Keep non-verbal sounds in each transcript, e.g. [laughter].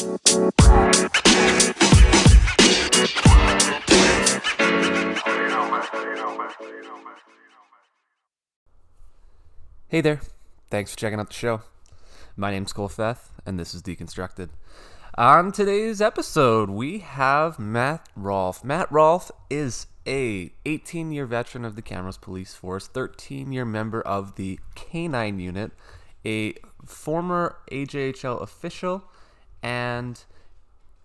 Hey there. Thanks for checking out the show. My name's Cole Feth, and this is Deconstructed. On today's episode, we have Matt Rolfe. Matt Rolfe is a 18-year veteran of the Camrose Police Force, 13-year member of the K9 unit, a former AJHL official, and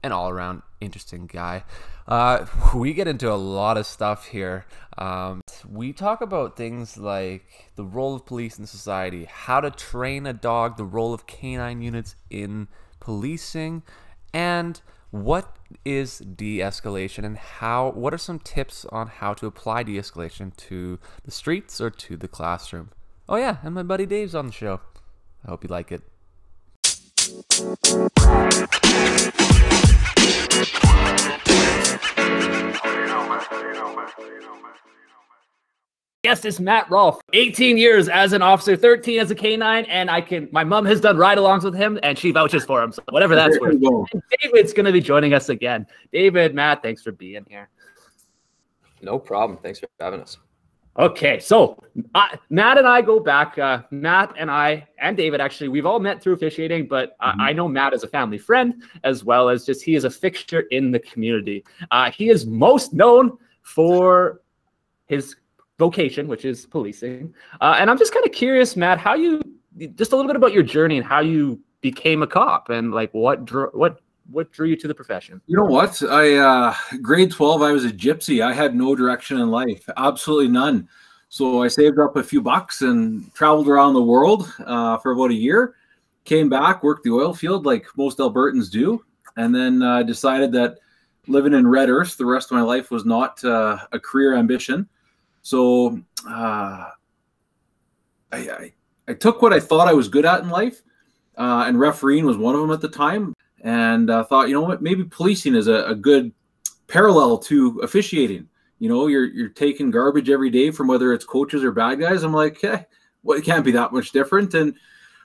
an all-around interesting guy. Uh, we get into a lot of stuff here. Um, we talk about things like the role of police in society, how to train a dog, the role of canine units in policing, and what is de-escalation and how what are some tips on how to apply de-escalation to the streets or to the classroom oh yeah and my buddy dave's on the show i hope you like it Yes, it's Matt Rolfe. 18 years as an officer, 13 as a K9, and I can. My mom has done ride-alongs with him, and she vouches for him. So whatever that's worth. And David's going to be joining us again. David, Matt, thanks for being here. No problem. Thanks for having us. Okay, so uh, Matt and I go back. Uh, Matt and I and David actually, we've all met through officiating, but uh, mm-hmm. I know Matt as a family friend as well as just he is a fixture in the community. Uh, he is most known for his vocation, which is policing. Uh, and I'm just kind of curious, Matt, how you just a little bit about your journey and how you became a cop and like what drew what what drew you to the profession? You know what? I uh grade 12 I was a gypsy. I had no direction in life, absolutely none. So I saved up a few bucks and traveled around the world uh, for about a year. Came back, worked the oil field like most Albertans do, and then uh, decided that living in red earth the rest of my life was not uh, a career ambition. So uh, I, I, I took what I thought I was good at in life, uh, and refereeing was one of them at the time, and uh, thought, you know what, maybe policing is a, a good parallel to officiating. You know, you're you're taking garbage every day from whether it's coaches or bad guys. I'm like, hey, well, it can't be that much different. And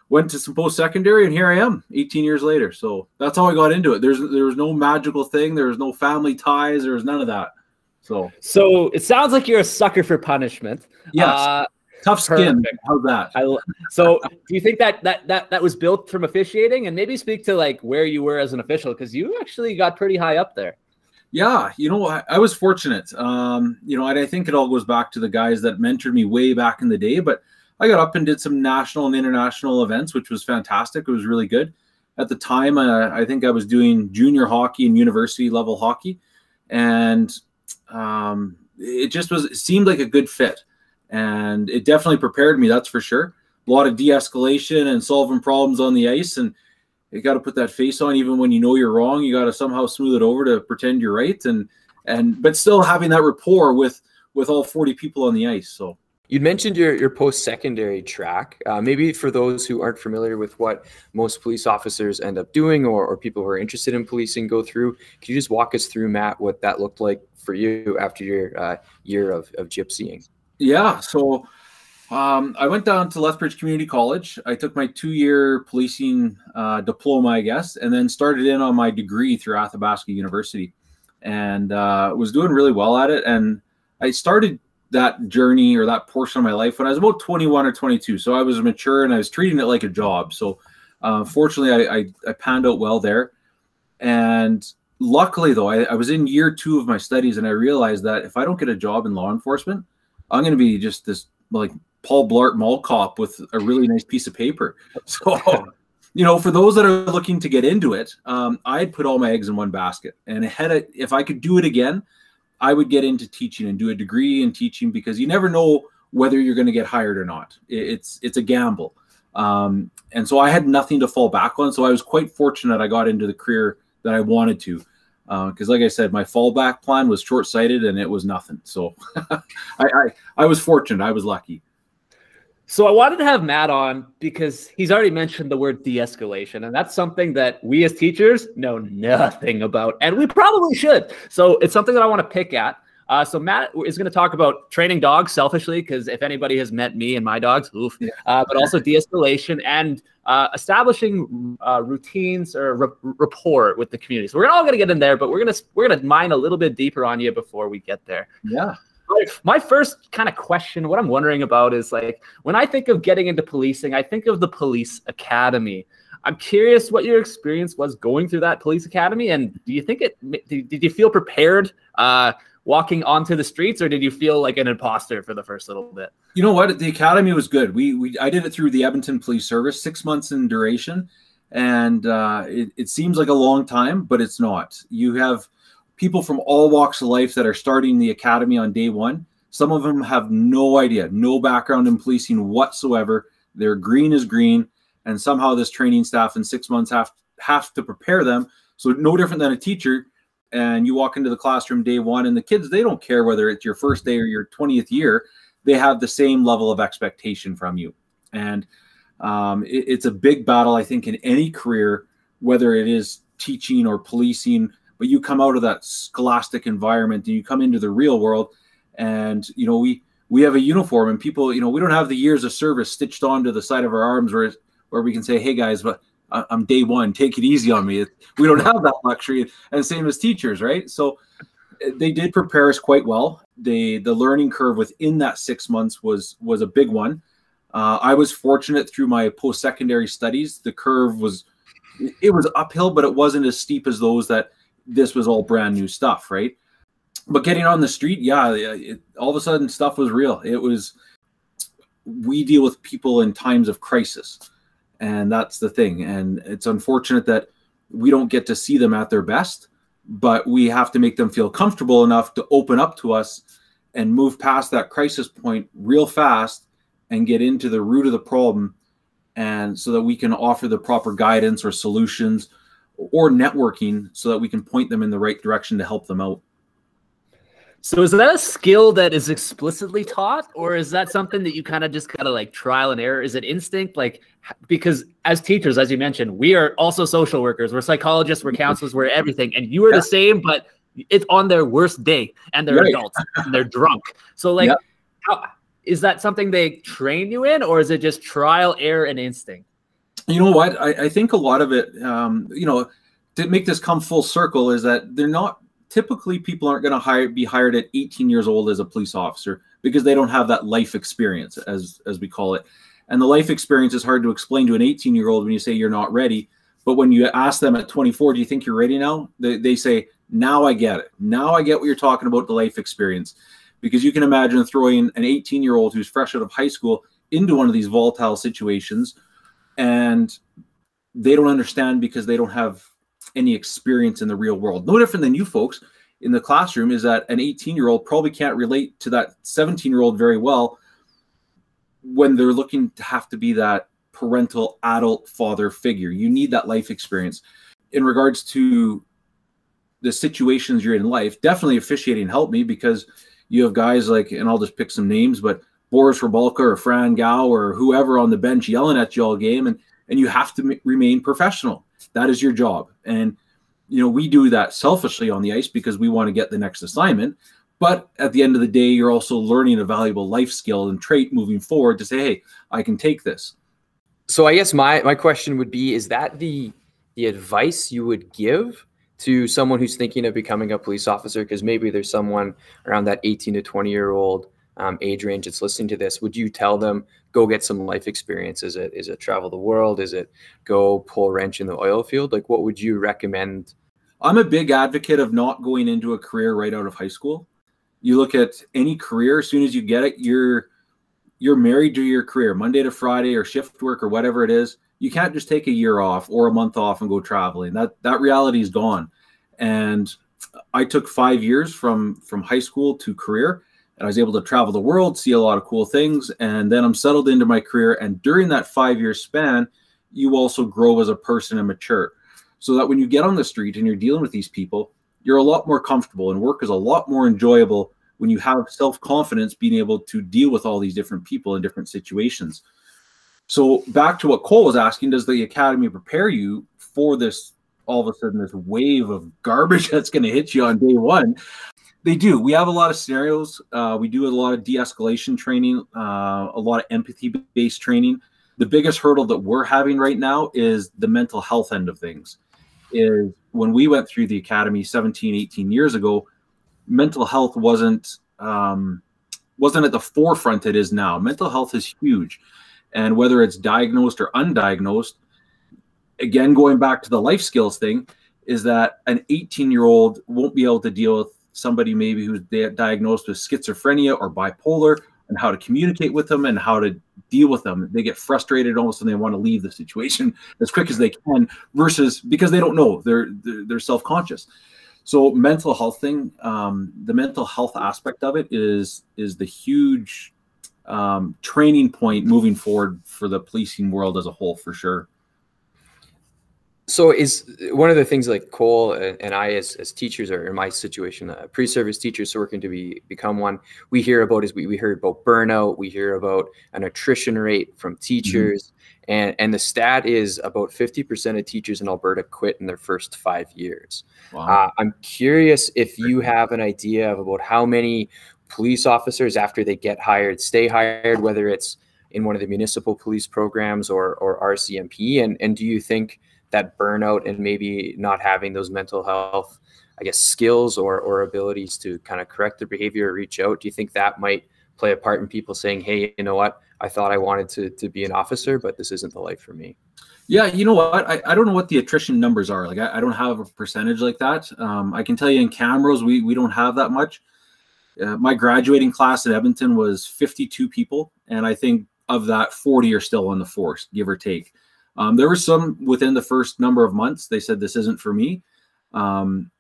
went to some post secondary, and here I am, 18 years later. So that's how I got into it. There's there was no magical thing. There was no family ties. There was none of that. So, so it sounds like you're a sucker for punishment. Yes. Uh, Tough skin. Perfect. How's that? I, so, do you think that that that that was built from officiating, and maybe speak to like where you were as an official because you actually got pretty high up there. Yeah, you know, I, I was fortunate. Um, you know, I, I think it all goes back to the guys that mentored me way back in the day. But I got up and did some national and international events, which was fantastic. It was really good. At the time, uh, I think I was doing junior hockey and university level hockey, and um, it just was it seemed like a good fit, and it definitely prepared me. That's for sure. A lot of de-escalation and solving problems on the ice, and you got to put that face on even when you know you're wrong. You got to somehow smooth it over to pretend you're right, and and but still having that rapport with with all 40 people on the ice. So you mentioned your, your post secondary track. Uh, maybe for those who aren't familiar with what most police officers end up doing or, or people who are interested in policing go through, can you just walk us through, Matt, what that looked like for you after your uh, year of, of gypsying? Yeah. So um, I went down to Lethbridge Community College. I took my two year policing uh, diploma, I guess, and then started in on my degree through Athabasca University and uh, was doing really well at it. And I started that journey or that portion of my life when I was about 21 or 22. So I was mature and I was treating it like a job. So uh, fortunately, I, I, I, panned out well there. And luckily, though, I, I, was in year two of my studies and I realized that if I don't get a job in law enforcement, I'm going to be just this like Paul Blart mall cop with a really nice piece of paper. [laughs] So, you know, for those that are looking to get into it, um, I'd put all my eggs in one basket. And had it, if I could do it again, I would get into teaching and do a degree in teaching because you never know whether you're going to get hired or not. It's it's a gamble, um, and so I had nothing to fall back on. So I was quite fortunate I got into the career that I wanted to, because uh, like I said, my fallback plan was short sighted and it was nothing. So [laughs] I, I I was fortunate. I was lucky. So I wanted to have Matt on because he's already mentioned the word de-escalation, and that's something that we as teachers know nothing about, and we probably should. So it's something that I want to pick at. Uh, so Matt is going to talk about training dogs selfishly, because if anybody has met me and my dogs, oof, uh, but also de-escalation and uh, establishing uh, routines or r- rapport with the community. So we're all going to get in there, but we're gonna we're gonna mine a little bit deeper on you before we get there. Yeah. My first kind of question, what I'm wondering about is like when I think of getting into policing, I think of the police academy. I'm curious what your experience was going through that police academy, and do you think it? Did you feel prepared uh, walking onto the streets, or did you feel like an imposter for the first little bit? You know what? The academy was good. We we I did it through the Edmonton Police Service, six months in duration, and uh, it, it seems like a long time, but it's not. You have people from all walks of life that are starting the academy on day one. Some of them have no idea, no background in policing whatsoever. They're green as green and somehow this training staff in six months have have to prepare them. So no different than a teacher. And you walk into the classroom day one, and the kids they don't care whether it's your first day or your twentieth year. They have the same level of expectation from you, and um, it, it's a big battle. I think in any career, whether it is teaching or policing, but you come out of that scholastic environment and you come into the real world, and you know we we have a uniform and people you know we don't have the years of service stitched onto the side of our arms where where we can say, "Hey guys, but I'm day one. Take it easy on me." We don't have that luxury, and same as teachers, right? So eh, they did prepare us quite well. They the learning curve within that six months was was a big one. Uh, I was fortunate through my post secondary studies. The curve was it was uphill, but it wasn't as steep as those that this was all brand new stuff, right? But getting on the street, yeah, it, all of a sudden stuff was real. It was we deal with people in times of crisis and that's the thing. And it's unfortunate that we don't get to see them at their best but we have to make them feel comfortable enough to open up to us and move past that crisis point real fast and get into the root of the problem. And so that we can offer the proper guidance or solutions or networking so that we can point them in the right direction to help them out so is that a skill that is explicitly taught, or is that something that you kind of just kind of like trial and error? Is it instinct? Like because as teachers, as you mentioned, we are also social workers, we're psychologists, we're counselors, we're everything, and you are yeah. the same, but it's on their worst day and they're right. adults and they're drunk. So like, yeah. how, is that something they train you in, or is it just trial, error, and instinct? You know what? I, I think a lot of it, um, you know, to make this come full circle, is that they're not typically people aren't going to hire be hired at 18 years old as a police officer because they don't have that life experience as as we call it. And the life experience is hard to explain to an 18 year old when you say you're not ready but when you ask them at 24 do you think you're ready now? they, they say now i get it. Now i get what you're talking about the life experience. Because you can imagine throwing an 18 year old who's fresh out of high school into one of these volatile situations and they don't understand because they don't have any experience in the real world. No different than you folks in the classroom is that an 18 year old probably can't relate to that 17 year old very well when they're looking to have to be that parental adult father figure. You need that life experience. In regards to the situations you're in life, definitely officiating helped me because you have guys like, and I'll just pick some names, but Boris Rabalka or Fran Gao or whoever on the bench yelling at you all game, and and you have to m- remain professional. That is your job. And, you know, we do that selfishly on the ice because we want to get the next assignment. But at the end of the day, you're also learning a valuable life skill and trait moving forward to say, hey, I can take this. So I guess my, my question would be is that the the advice you would give to someone who's thinking of becoming a police officer? Because maybe there's someone around that 18 to 20 year old um, age range that's listening to this. Would you tell them go get some life experience? Is it is it travel the world? Is it go pull wrench in the oil field? Like what would you recommend? I'm a big advocate of not going into a career right out of high school. You look at any career, as soon as you get it, you're you're married to your career, Monday to Friday or shift work or whatever it is. You can't just take a year off or a month off and go traveling. That that reality is gone. And I took five years from from high school to career and I was able to travel the world, see a lot of cool things, and then I'm settled into my career. And during that five year span, you also grow as a person and mature, so that when you get on the street and you're dealing with these people, you're a lot more comfortable, and work is a lot more enjoyable when you have self confidence, being able to deal with all these different people in different situations. So back to what Cole was asking, does the academy prepare you for this all of a sudden this wave of garbage [laughs] that's going to hit you on day one? They do. We have a lot of scenarios. Uh, we do a lot of de-escalation training, uh, a lot of empathy-based training. The biggest hurdle that we're having right now is the mental health end of things. Is when we went through the academy 17, 18 years ago, mental health wasn't um, wasn't at the forefront it is now. Mental health is huge, and whether it's diagnosed or undiagnosed, again going back to the life skills thing, is that an 18 year old won't be able to deal with somebody maybe who's diagnosed with schizophrenia or bipolar and how to communicate with them and how to deal with them. They get frustrated almost and they want to leave the situation [laughs] as quick as they can versus because they don't know they're they're, they're self-conscious. So mental health thing, um, the mental health aspect of it is is the huge um, training point moving forward for the policing world as a whole for sure so is one of the things like Cole and I as, as teachers or in my situation, uh, pre-service teachers working to be become one, we hear about is we, we heard about burnout, we hear about an attrition rate from teachers, mm-hmm. and and the stat is about 50% of teachers in Alberta quit in their first five years. Wow. Uh, I'm curious if you have an idea of about how many police officers after they get hired stay hired, whether it's in one of the municipal police programs or or RCMP, and and do you think that burnout and maybe not having those mental health i guess skills or or abilities to kind of correct their behavior or reach out do you think that might play a part in people saying hey you know what? I thought i wanted to to be an officer but this isn't the life for me. Yeah you know what? I, I don't know what the attrition numbers are. Like i, I don't have a percentage like that. Um, i can tell you in Camrose we we don't have that much. Uh, my graduating class at edmonton was 52 people and i think of that 40 are still on the force give or take um, there were some within the first number of months they said this isn't for me. Um,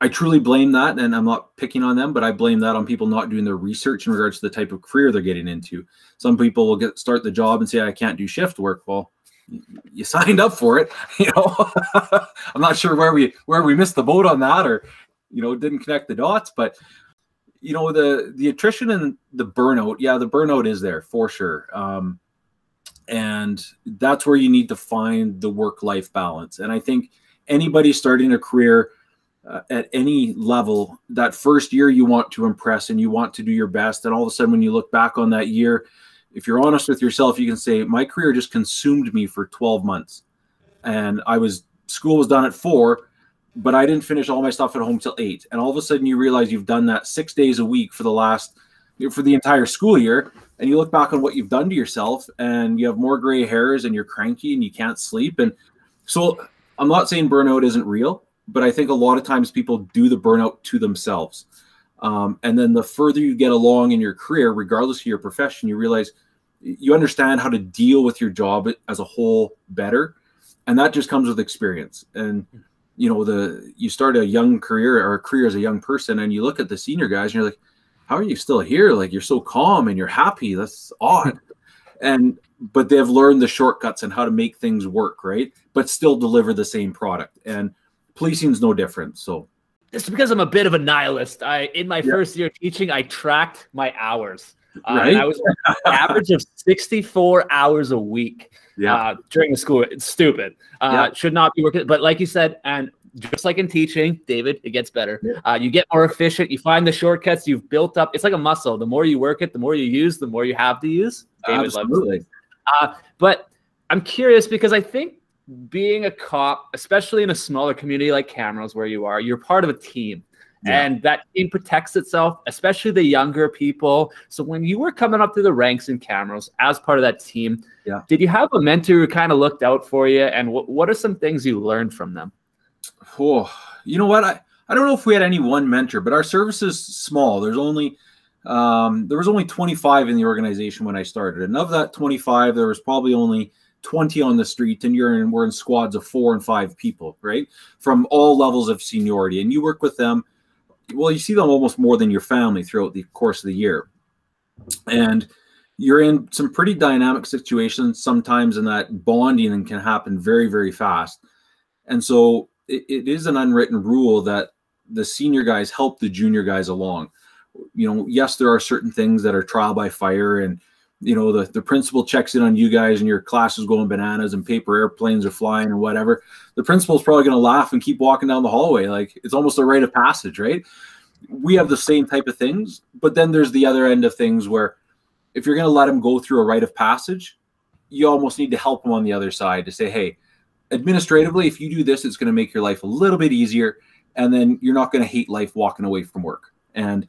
I truly blame that, and I'm not picking on them, but I blame that on people not doing their research in regards to the type of career they're getting into. Some people will get start the job and say, "I can't do shift work." Well, you [laughs] signed up for it, [laughs] you know. [laughs] I'm not sure where we where we missed the boat on that, or you know, didn't connect the dots, but you know the the attrition and the burnout. Yeah, the burnout is there for sure. Um, and that's where you need to find the work life balance. And i think anybody starting a career uh, at any level that first year you want to impress and you want to do your best and all of a sudden when you look back on that year if you're honest with yourself you can say my career just consumed me for 12 months. And i was school was done at four but i didn't finish all my stuff at home till eight. And all of a sudden you realize you've done that six days a week for the last for the entire school year and you look back on what you've done to yourself and you have more gray hairs and you're cranky and you can't sleep and so i'm not saying burnout isn't real but i think a lot of times people do the burnout to themselves. Um, and then the further you get along in your career regardless of your profession you realize you understand how to deal with your job as a whole better and that just comes with experience. And you know the you start a young career or a career as a young person and you look at the senior guys and you're like how are you still here? Like you're so calm and you're happy. That's odd. [laughs] and but they've learned the shortcuts and how to make things work, right? But still deliver the same product. And policing's no different. So it's because I'm a bit of a nihilist. I in my first year teaching, I tracked my hours. Uh, right? I was average of [laughs] 64 hours a week yeah. Uh, during the school. It's stupid. Uh, yeah. Should not be working. But like you said, and just like in teaching, David, it gets better. Yeah. Uh, you get more efficient. You find the shortcuts. You've built up. It's like a muscle. The more you work it, the more you use, the more you have to use. David Absolutely. Uh, but I'm curious because I think being a cop, especially in a smaller community like Camrose, where you are, you're part of a team. Yeah. And that team protects itself, especially the younger people. So when you were coming up through the ranks in Camrose as part of that team, yeah. did you have a mentor who kind of looked out for you? And what, what are some things you learned from them? Oh, you know what? I, I don't know if we had any one mentor, but our service is small. There's only um, there was only 25 in the organization when I started, and of that 25, there was probably only 20 on the street, and you're in we're in squads of four and five people, right, from all levels of seniority, and you work with them. Well, you see them almost more than your family throughout the course of the year, and you're in some pretty dynamic situations sometimes, and that bonding can happen very, very fast. And so it, it is an unwritten rule that the senior guys help the junior guys along. You know, yes, there are certain things that are trial by fire, and you know the the principal checks in on you guys, and your class is going bananas, and paper airplanes are flying, and whatever. The principal's probably going to laugh and keep walking down the hallway, like it's almost a rite of passage, right? we have the same type of things, but then there's the other end of things where if you're going to let them go through a rite of passage, you almost need to help them on the other side to say, hey, administratively, if you do this, it's going to make your life a little bit easier. And then you're not going to hate life walking away from work. And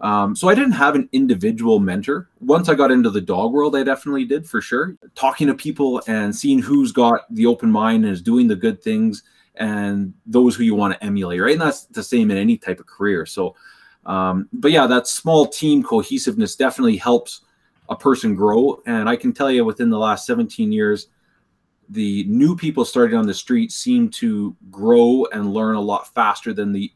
um, so I didn't have an individual mentor. Once I got into the dog world, I definitely did for sure. Talking to people and seeing who's got the open mind and is doing the good things and those who you want to emulate, right? And that's the same in any type of career. So, um, but yeah, that small team cohesiveness definitely helps a person grow. And I can tell you within the last 17 years, the new people starting on the street seem to grow and learn a lot faster than the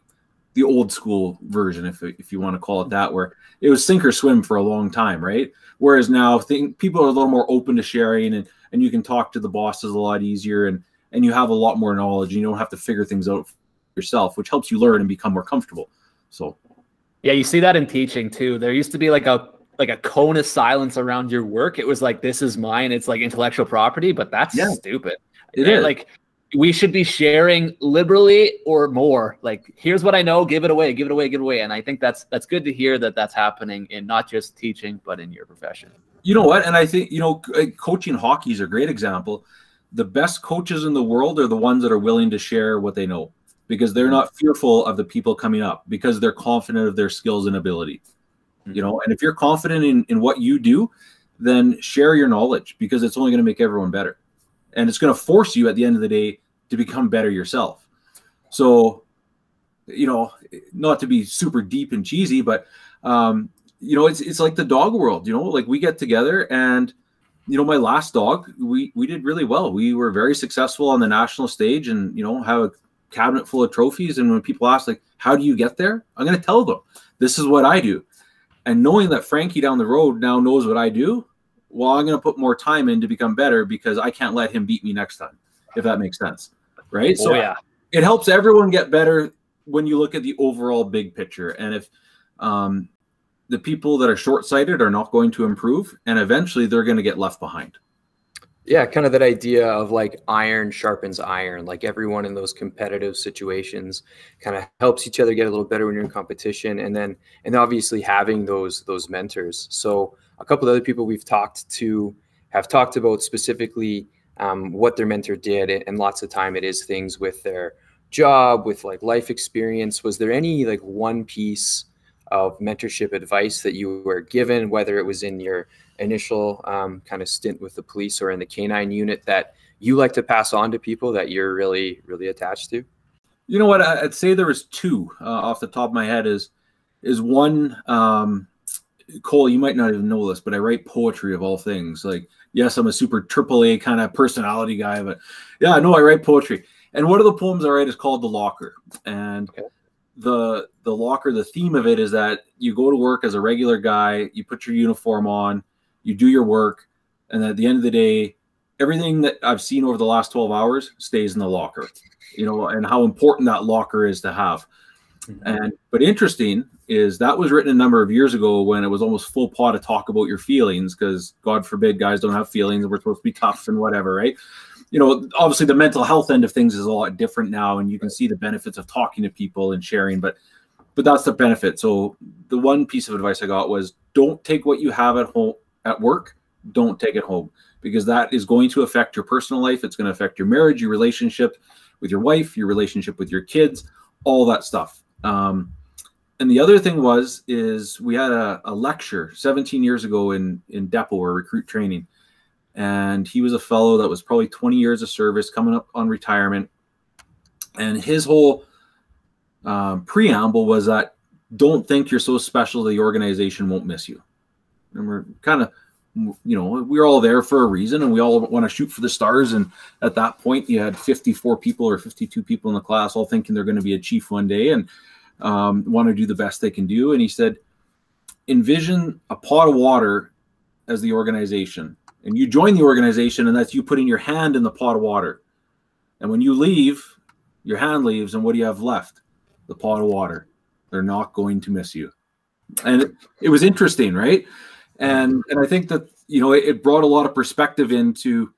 the old school version, if if you want to call it that, where it was sink or swim for a long time, right? Whereas now, think people are a little more open to sharing, and and you can talk to the bosses a lot easier, and and you have a lot more knowledge. And you don't have to figure things out yourself, which helps you learn and become more comfortable. So, yeah, you see that in teaching too. There used to be like a like a cone of silence around your work. It was like this is mine. It's like intellectual property, but that's yeah, stupid. It is. Like we should be sharing liberally or more. Like here's what I know, give it away, give it away, give it away. And I think that's that's good to hear that that's happening in not just teaching but in your profession. You know what? And I think you know uh, coaching hockey is a great example. The best coaches in the world are the ones that are willing to share what they know because they're not fearful of the people coming up because they're confident of their skills and ability you know and if you're confident in, in what you do then share your knowledge because it's only going to make everyone better and it's going to force you at the end of the day to become better yourself. So you know not to be super deep and cheesy but um you know it's it's like the dog world you know like we get together and you know my last dog we we did really well. We were very successful on the national stage and you know have a cabinet full of trophies. And when people ask like how do you get there? I'm going to tell them this is what i do. And knowing that Frankie down the road now knows what I do, well, I'm going to put more time in to become better because I can't let him beat me next time, if that makes sense. Right. Oh, so yeah. it helps everyone get better when you look at the overall big picture. And if um, the people that are short sighted are not going to improve, and eventually they're going to get left behind yeah kind of that idea of like iron sharpens iron like everyone in those competitive situations kind of helps each other get a little better when you're in competition and then and obviously having those those mentors so a couple of other people we've talked to have talked about specifically um, what their mentor did and lots of time it is things with their job with like life experience. Was there any like one piece of mentorship advice that you were given whether it was in your initial um, kind of stint with the police or in the canine unit that you like to pass on to people that you're really really attached to? You know what? I'd say there was two uh, off the top of my head is is one um, cole you might not even know this but i write poetry of all things. Like yes i'm a super triple a kind of personality guy but yeah no i write poetry and one of the poems i write is called the locker and okay. the the locker the theme of it is that you go to work as a regular guy you put your uniform on you do your work, and at the end of the day, everything that I've seen over the last 12 hours stays in the locker, you know, and how important that locker is to have. Mm-hmm. And but interesting is that was written a number of years ago when it was almost full pot to talk about your feelings because God forbid guys don't have feelings and we're supposed to be [laughs] tough and whatever, right? You know, obviously the mental health end of things is a lot different now, and you can see the benefits of talking to people and sharing, but but that's the benefit. So the one piece of advice I got was don't take what you have at home at work, don't take it home because that is going to affect your personal life. It's going to affect your marriage, your relationship with your wife, your relationship with your kids, all that stuff. Um, and the other thing was is we had a, a, lecture 17 years ago in in depot or recruit training. And he was a fellow that was probably 20 years of service coming up on retirement. And his whole um, preamble was that don't think you're so special the organization won't miss you. And we're kind of you know we're all there for a reason and we all want to shoot for the stars. And at that point you had 54 people or 52 people in the class all thinking they're going to be a chief one day and um, want to do the best they can do. And he said envision a pot of water as the organization and you join the organization and that's you putting your hand in the pot of water. And when you leave your hand leaves and what do you have left? The pot of water. They're not going to miss you. And it, it was interesting right and and I think that you know it, it brought a lot of perspective into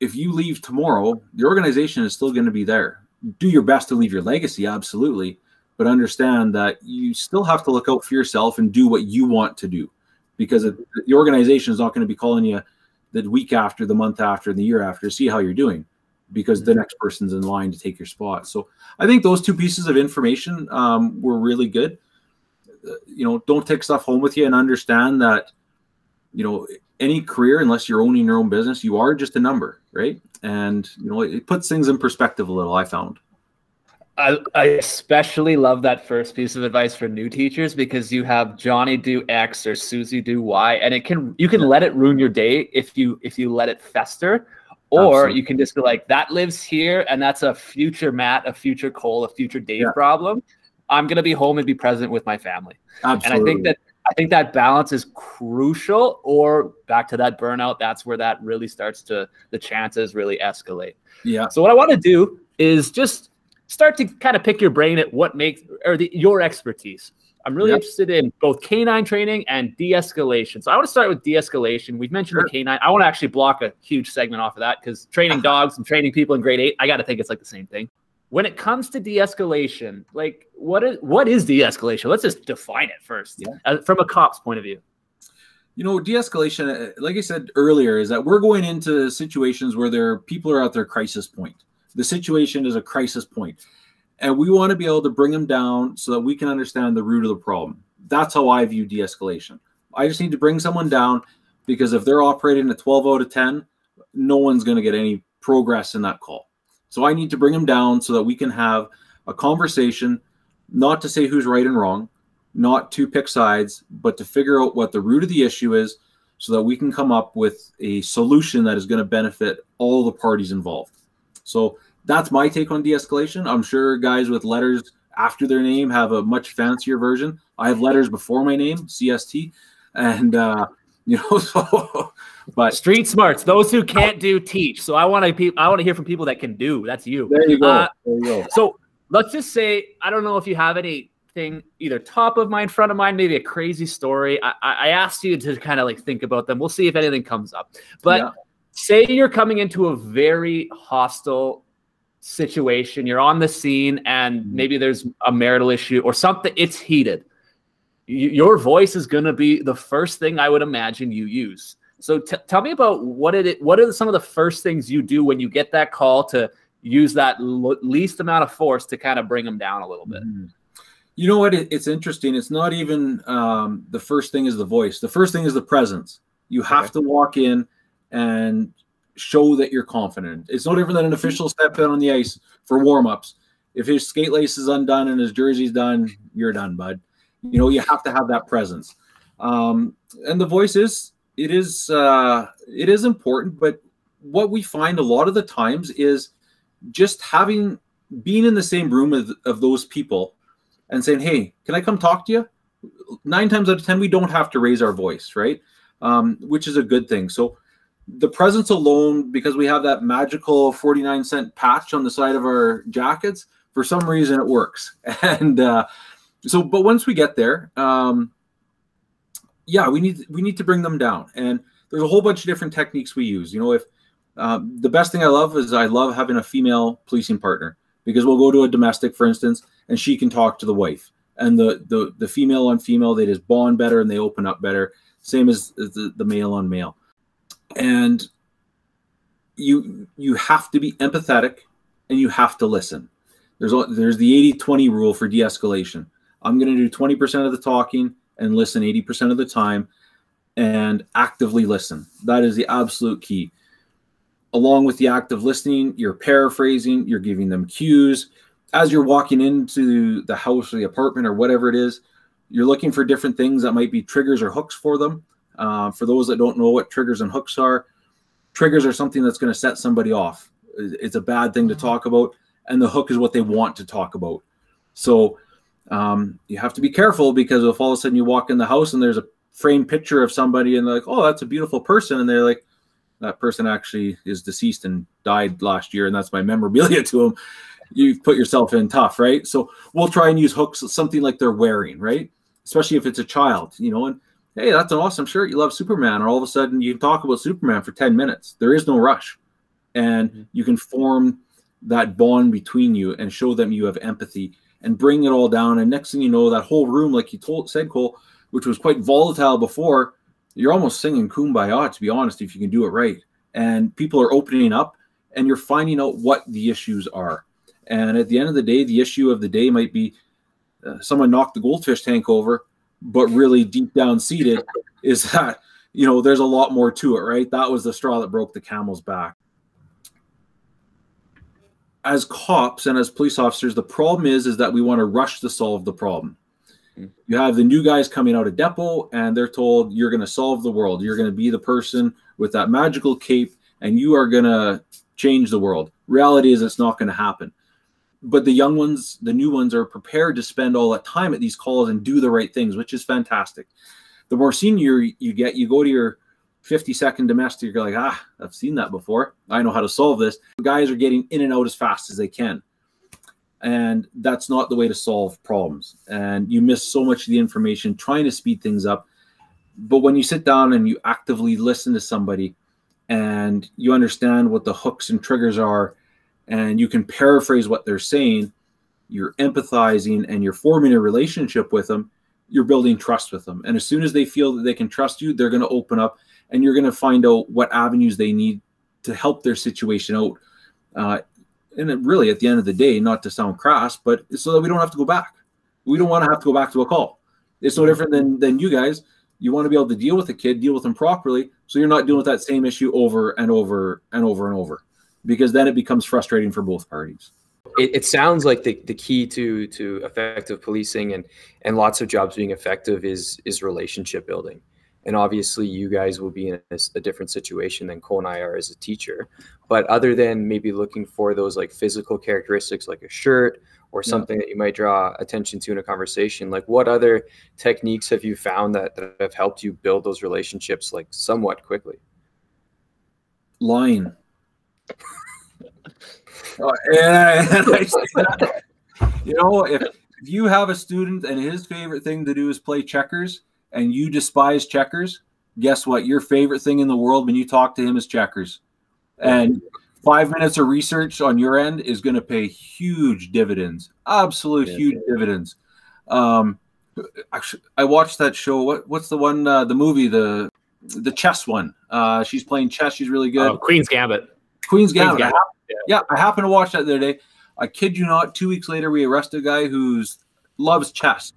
if you leave tomorrow, the organization is still going to be there. Do your best to leave your legacy, absolutely, but understand that you still have to look out for yourself and do what you want to do because it, the organization is not going to be calling you the week after, the month after, the year after to see how you're doing because the next person's in line to take your spot. So I think those two pieces of information um, were really good. You know, don't take stuff home with you and understand that, you know, any career, unless you're owning your own business, you are just a number, right? And, you know, it, it puts things in perspective a little, I found. I, I especially love that first piece of advice for new teachers because you have Johnny do X or Susie do Y, and it can you can let it ruin your day if you if you let it fester, or Absolutely. you can just be like that lives here and that's a future Matt, a future Cole, a future Dave yeah. problem. I'm gonna be home and be present with my family. Absolutely. And I think that I think that balance is crucial. Or back to that burnout, that's where that really starts to the chances really escalate. Yeah. So what I want to do is just start to kind of pick your brain at what makes or the, your expertise. I'm really yep. interested in both canine training and de-escalation. So I want to start with de-escalation. We've mentioned sure. the canine. I want to actually block a huge segment off of that because training [laughs] dogs and training people in grade eight, I got to think it's like the same thing. When it comes to de-escalation, like what is what is de-escalation? Let's just define it first, yeah. uh, from a cop's point of view. You know, de-escalation, uh, like I said earlier, is that we're going into situations where there are, people are at their crisis point the situation is a crisis point and we want to be able to bring them down so that we can understand the root of the problem that's how i view de-escalation i just need to bring someone down because if they're operating at 12 out of 10 no one's going to get any progress in that call so i need to bring them down so that we can have a conversation not to say who's right and wrong not to pick sides but to figure out what the root of the issue is so that we can come up with a solution that is going to benefit all the parties involved so that's my take on de-escalation. I'm sure guys with letters after their name have a much fancier version. I have letters before my name, CST, and uh, you know, [laughs] so but street smarts, those who can't do teach. So I want to pe- I want to hear from people that can do. That's you. There you go. Uh, there you go. So let's just say I don't know if you have anything either top of mind, front of mind, maybe a crazy story. I, I asked you to kind of like think about them. We'll see if anything comes up. But yeah say you're coming into a very hostile situation you're on the scene and mm-hmm. maybe there's a marital issue or something it's heated your voice is going to be the first thing i would imagine you use so t- tell me about what it what are some of the first things you do when you get that call to use that l- least amount of force to kind of bring them down a little bit mm-hmm. you know what it, it's interesting it's not even um, the first thing is the voice the first thing is the presence you have okay. to walk in and show that you're confident. It's no different than an official step in on the ice for warm-ups. If his skate lace is undone and his jersey's done, you're done, bud. You know, you have to have that presence. Um, and the voice is it is uh, it is important, but what we find a lot of the times is just having being in the same room of, of those people and saying, "Hey, can I come talk to you?" Nine times out of ten, we don't have to raise our voice, right? Um, which is a good thing. So the presence alone, because we have that magical 49 cent patch on the side of our jackets, for some reason it works. [laughs] And uh, so, but once we get there, um, yeah, we need we need to bring them down. And there's a whole bunch of different techniques we use. You know, if uh, the best thing I love is I love having a female policing partner because we'll go to a domestic, for instance, and she can talk to the wife, and the the the female on female they just bond better and they open up better. Same as, the, the male on male and you you have to be empathetic and you have to listen there's there's the 80-20 rule for de-escalation i'm going to do 20% of the talking and listen 80% of the time and actively listen that is the absolute key along with the act of listening you're paraphrasing you're giving them cues as you're walking into the house or the apartment or whatever it is you're looking for different things that might be triggers or hooks for them uh, for those that don't know what triggers and hooks are, triggers are something that's going to set somebody off. It's a bad thing to mm-hmm. talk about, and the hook is what they want to talk about. So um, you have to be careful because if all of a sudden you walk in the house and there's a framed picture of somebody and they're like, "Oh, that's a beautiful person," and they're like, "That person actually is deceased and died last year, and that's my memorabilia [laughs] to them." You've put yourself in tough, right? So we'll try and use hooks, something like they're wearing, right? Especially if it's a child, you know, and hey, that's an awesome shirt. You love Superman. Or all of a sudden you can talk about Superman for 10 minutes. There is no rush. And mm-hmm. you can form that bond between you and show them you have empathy and bring it all down. And next thing you know, that whole room, like you told said Cole, which was quite volatile before, you're almost singing kumbaya to be honest, if you can do it right. And people are opening up and you're finding out what the issues are. And at the end of the day, the issue of the day might be uh, someone knocked the goldfish tank over, but really deep down seated is that you know there's a lot more to it, right? That was the straw that broke the camel's back. As cops and as police officers, the problem is is that we want to rush to solve the problem. Hmm. You have the new guys coming out of depot, and they're told you're going to solve the world. You're going to be the person with that magical cape, and you are going to change the world. Reality is, it's not going to happen but the young ones, the new ones, are prepared to spend all that time at these calls and do the right things, which is fantastic. The more senior you get, you go to your 50 second domestic, you're like, ah, I've seen that before. I know how to solve this. Guys are getting in and out as fast as they can. And that's not the way to solve problems. And you miss so much of the information trying to speed things up. But when you sit down and you actively listen to somebody and you understand what the hooks and triggers are and you can paraphrase what they're saying, you're empathizing and you're forming a relationship with them, you're building trust with them. And as soon as they feel that they can trust you, they're going to open up and you're going to find out what avenues they need to help their situation out. Uh, and really, at the end of the day, not to sound crass, but so that we don't have to go back. We don't want to have to go back to a call. It's no different than than you guys. You want to be able to deal with a kid, deal with them properly, so you're not dealing with that same issue over and over and over and over because then it becomes frustrating for both parties. It, it, sounds like the, the key to to effective policing and and lots of jobs being effective is is relationship building. And obviously, you guys will be in a, a different situation than Cole and I are as a teacher. But other than maybe looking for those like physical characteristics, like a shirt or something yeah. that you might draw attention to in a conversation, like what other techniques have you found that, that have helped you build those relationships like somewhat quickly? Lying [laughs] oh, [laughs] you know, if, if you have a student and his favorite thing to do is play checkers and you despise checkers, guess what? Your favorite thing in the world when you talk to him is checkers. And five minutes of research on your end is going to pay huge dividends, absolute yeah, huge yeah. dividends. Um, actually, I watched that show. What what's the one? Uh, the movie, the the chess one. Uh, she's playing chess. She's really good. Oh, Queen's Gambit. Queen's Gambit. Queen's Gambit. I yeah. yeah, I happened to watch that the other day. I kid you not. Two weeks later, we arrest a guy who's loves chess,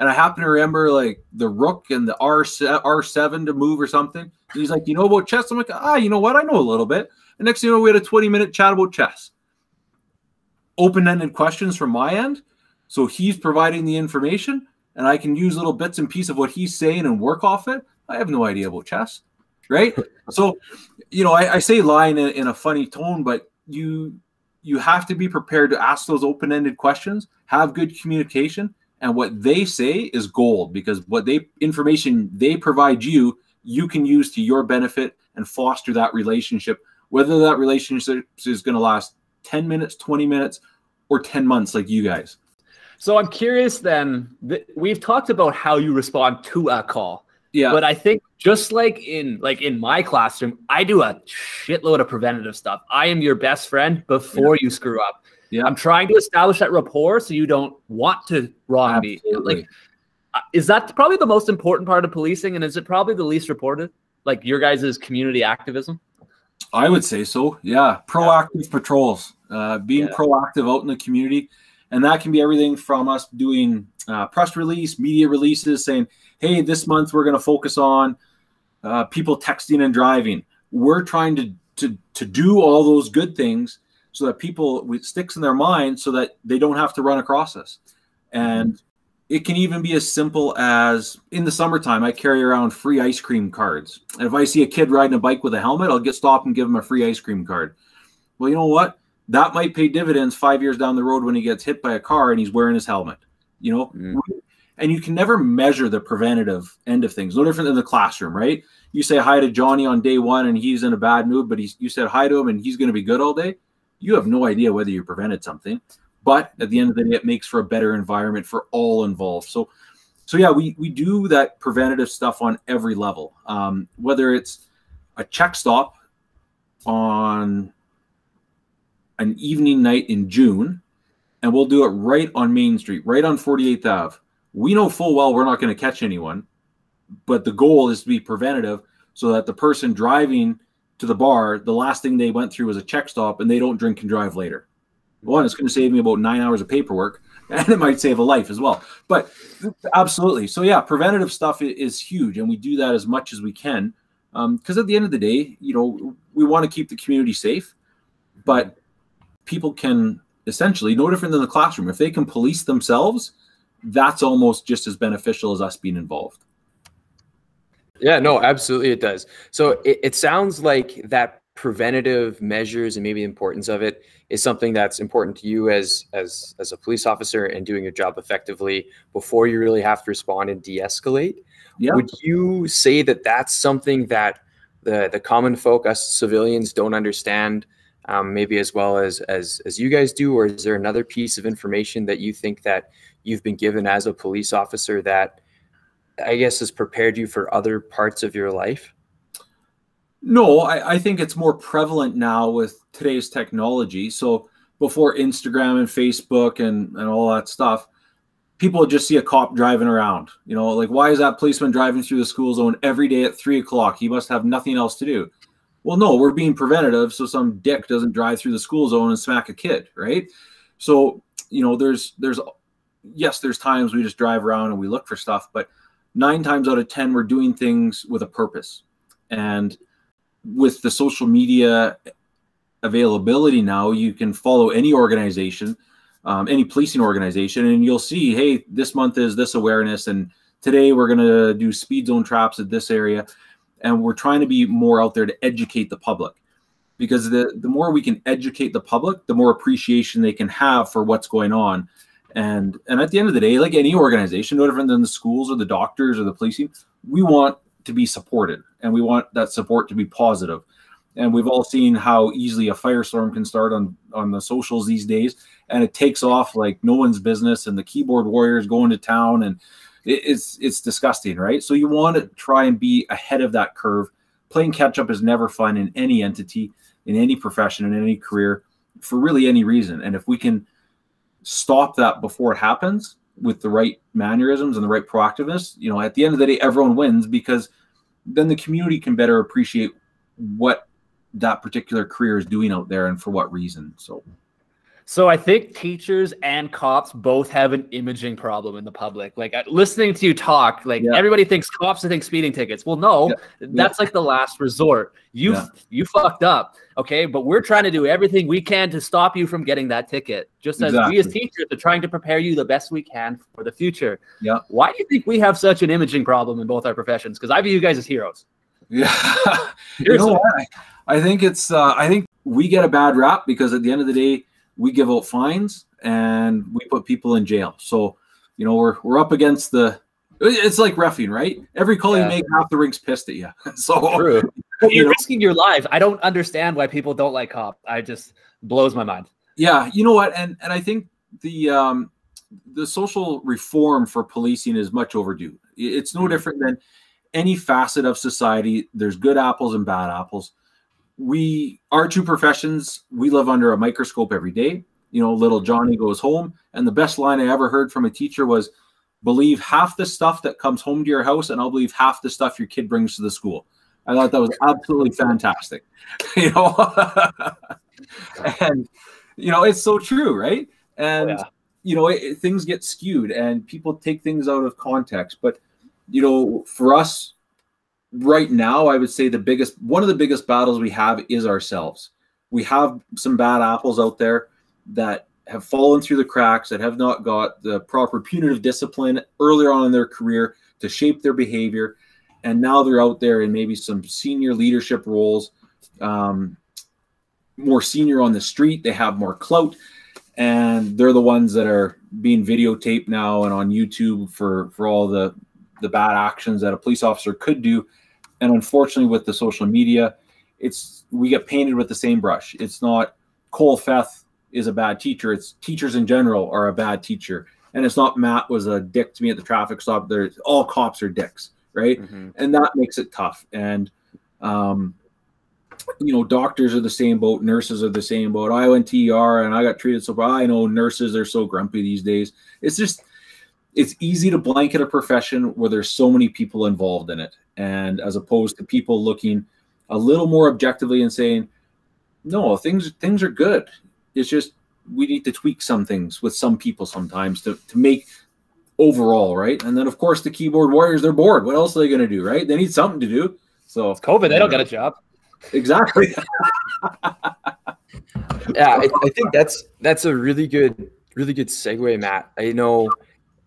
and I happen to remember like the rook and the R R seven to move or something. And he's like, "You know about chess?" I'm like, "Ah, you know what? I know a little bit." And next thing you know, we had a 20 minute chat about chess. Open ended questions from my end. So he's providing the information, and I can use little bits and pieces of what he's saying and work off it. I have no idea about chess right? [laughs] So, you know, I, I say lying in, in, a funny tone, but you you have to be prepared to ask those open-ended questions, have good communication, and what they say is gold because what they information they provide you, you can use to your benefit and foster that relationship, whether that relationship is going to last 10 minutes, 20 minutes, or 10 months like you guys. So I'm curious then, we've talked about how you respond to a call. Yeah. But I think just like in like in my classroom, I do a shitload of preventative stuff. I am your best friend before yeah. you screw up. Yeah. I'm trying to establish that rapport so you don't want to wrong Absolutely. me. Like uh, is that probably the most important part of policing and is it probably the least reported? Like your guys' community activism? I would say so. Yeah. Proactive yeah. patrols, uh, being yeah. proactive out in the community. And that can be everything from us doing uh, press release, media releases saying, hey, this month we're going to focus on uh, people texting and driving. We're trying to, to, to do all those good things so that people it sticks in their mind so that they don't have to run across us. And it can even be as simple as in the summertime, I carry around free ice cream cards. And if I see a kid riding a bike with a helmet, I'll get stopped and give him a free ice cream card. Well, you know what? That might pay dividends five years down the road when he gets hit by a car and he's wearing his helmet. You know, mm and you can never measure the preventative end of things. No different than the classroom, right? You say hi to Johnny on day one and he's in a bad mood, but he's, you said hi to him and he's going to be good all day. You have no idea whether you prevented something, but at the end of the day, it makes for a better environment for all involved. So, so yeah, we we do that preventative stuff on every level. Um, whether it's a check stop on an evening night in June and we'll do it right on Main Street, right on 48th Ave. We know full well we're not going to catch anyone, but the goal is to be preventative so that the person driving to the bar, the last thing they went through was a check stop and they don't drink and drive later. One, it's going to save me about nine hours of paperwork [laughs] and it might save a life as well. But absolutely. So, yeah, preventative stuff is huge. And we do that as much as we can. Because um, at the end of the day, you know, we want to keep the community safe, but people can essentially no different than the classroom. If they can police themselves, that's almost just as beneficial as us being involved. Yeah, no, absolutely it does. So it, it sounds like that preventative measures and maybe the importance of it is something that's important to you as as as a police officer and doing your job effectively before you really have to respond and de-escalate. Yeah. Would you say that that's something that the the common folk, us civilians, don't understand? Um, maybe as well as as as you guys do, or is there another piece of information that you think that you've been given as a police officer that I guess has prepared you for other parts of your life? No, I, I think it's more prevalent now with today's technology. So before Instagram and Facebook and, and all that stuff, people just see a cop driving around. You know, like why is that policeman driving through the school zone every day at three o'clock? He must have nothing else to do. Well, no, we're being preventative so some dick doesn't drive through the school zone and smack a kid, right? So, you know, there's there's yes, there's times we just drive around and we look for stuff, but nine times out of 10, we're doing things with a purpose. And with the social media availability now, you can follow any organization, um, any policing organization, and you'll see, hey, this month is this awareness, and today we're going to do speed zone traps at this area. And we're trying to be more out there to educate the public because the, the more we can educate the public, the more appreciation they can have for what's going on and and at the end of the day, like any organization, no different than the schools or the doctors or the policing, we want to be supported and we want that support to be positive. And we've all seen how easily a firestorm can start on on the socials these days, and it takes off like no one's business. And the keyboard warriors going to town, and it, it's it's disgusting, right? So you want to try and be ahead of that curve. Playing catch up is never fun in any entity, in any profession, in any career, for really any reason. And if we can stop that before it happens with the right mannerisms and the right proactiveness, you know, at the end of the day, everyone wins because then the community can better appreciate what that particular career is doing out there and for what reason. So so I think teachers and cops both have an imaging problem in the public. Like listening to you talk, like yeah. everybody thinks cops think speeding tickets. Well, no, yeah. that's yeah. like the last resort. You you fucked up, okay? But we're trying to do everything we can to stop you from getting that ticket. Just as exactly. we as teachers are trying to prepare you the best we can for the future. Yeah. Why do you think we have such an imaging problem in both our professions? Because I view you guys as heroes. Yeah. [laughs] you know what? I think it's uh, I think we get a bad rap because at the end of the day we give out fines and we put people in jail. So, you know, we're we're up against the it's like roughing, right? Every call yeah. you make, half the ring's pissed at you. [laughs] So True. [laughs] You're you know, risking your life. I don't understand why people don't like cop. I just blows my mind. Yeah, you know what? And and I think the um the social reform for policing is much overdue. It's no mm-hmm. different than any facet of society. There's good apples and bad apples we our two professions we live under a microscope every day. You know little johnny goes home and the best line i ever heard from a teacher was believe half the stuff that comes home to your house and i'll believe half the stuff your kid brings to the school. I thought that was absolutely fantastic. [laughs] You know? [laughs] And you know it's so true right? And yeah. you know it, things get skewed and people take things out of context. But you know for us right now, I would say the biggest one of the biggest battles we have is ourselves. We have some bad apples out there that have fallen through the cracks, that have not got the proper punitive discipline earlier on in their career to shape their behavior. And now they're out there in maybe some senior leadership roles, um, more senior on the street. They have more clout, and they're the ones that are being videotaped now and on YouTube for for all the the bad actions that a police officer could do and unfortunately, with the social media, it's we get painted with the same brush. It's not Cole Feth is a bad teacher. It's teachers in general are a bad teacher. And it's not Matt was a dick to me at the traffic stop. There's all cops are dicks, right? Mm-hmm. And that makes it tough. And um, you know, doctors are the same boat, nurses are the same boat. I went to ER and I got treated so I know nurses are so grumpy these days. It's just it's easy to blanket a profession where there's so many people involved in it. And as opposed to people looking a little more objectively and saying, no, things things are good. It's just we need to tweak some things with some people sometimes to, to make overall, right? And then of course the keyboard warriors, they're bored. What else are they gonna do, right? They need something to do. So it's COVID, they don't get a job. Exactly. [laughs] [laughs] yeah, I, I, think that's that's a really good, really good segue, Matt. I know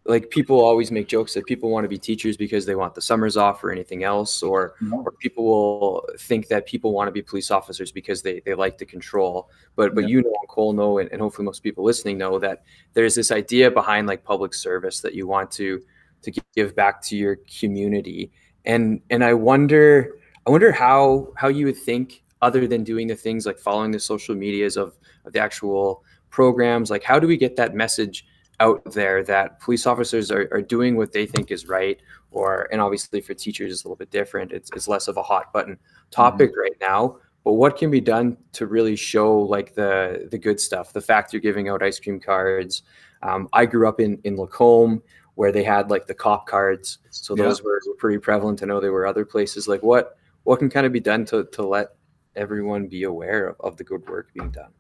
like people always make jokes that people want to be teachers because they want the summers off or anything else or mm-hmm. or people will think that people want to be police officers because they, they like the control but but yeah. you know cole know and, and hopefully most people listening know that there's this idea behind like public service that you want to to give back to your community and and i wonder i wonder how how you would think other than doing the things like following the social medias of, of the actual programs like how do we get that message out there that police officers are, are doing what they think is right or and obviously for teachers it's a little bit different. It's, it's less of a hot button topic mm-hmm. right now but what can be done to really show like the the good stuff? The fact you're giving out ice cream cards. Um, i grew up in in lacombe where they had like the cop cards. So those yeah. were, were pretty prevalent. I know there were other places. Like what what can kind of be done to to let everyone be aware of, of the good work being done?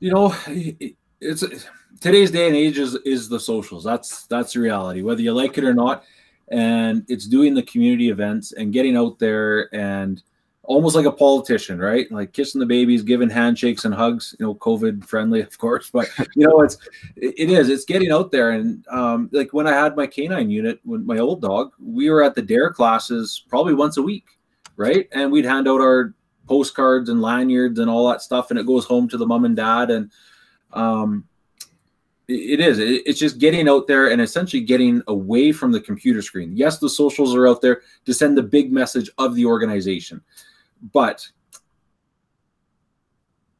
You know it's today's day and age is is the socials. That's that's the reality, whether you like it or not. And it's doing the community events and getting out there and almost like a politician, right? Like kissing the babies, giving handshakes and hugs. You know, COVID friendly, of course, but you know, it's it is. It's getting out there and um, like when I had my canine unit, when my old dog, we were at the dare classes probably once a week, right? And we'd hand out our postcards and lanyards and all that stuff, and it goes home to the mom and dad and um, it is. It's just getting out there and essentially getting away from the computer screen. Yes, the socials are out there to send the big message of the organization, but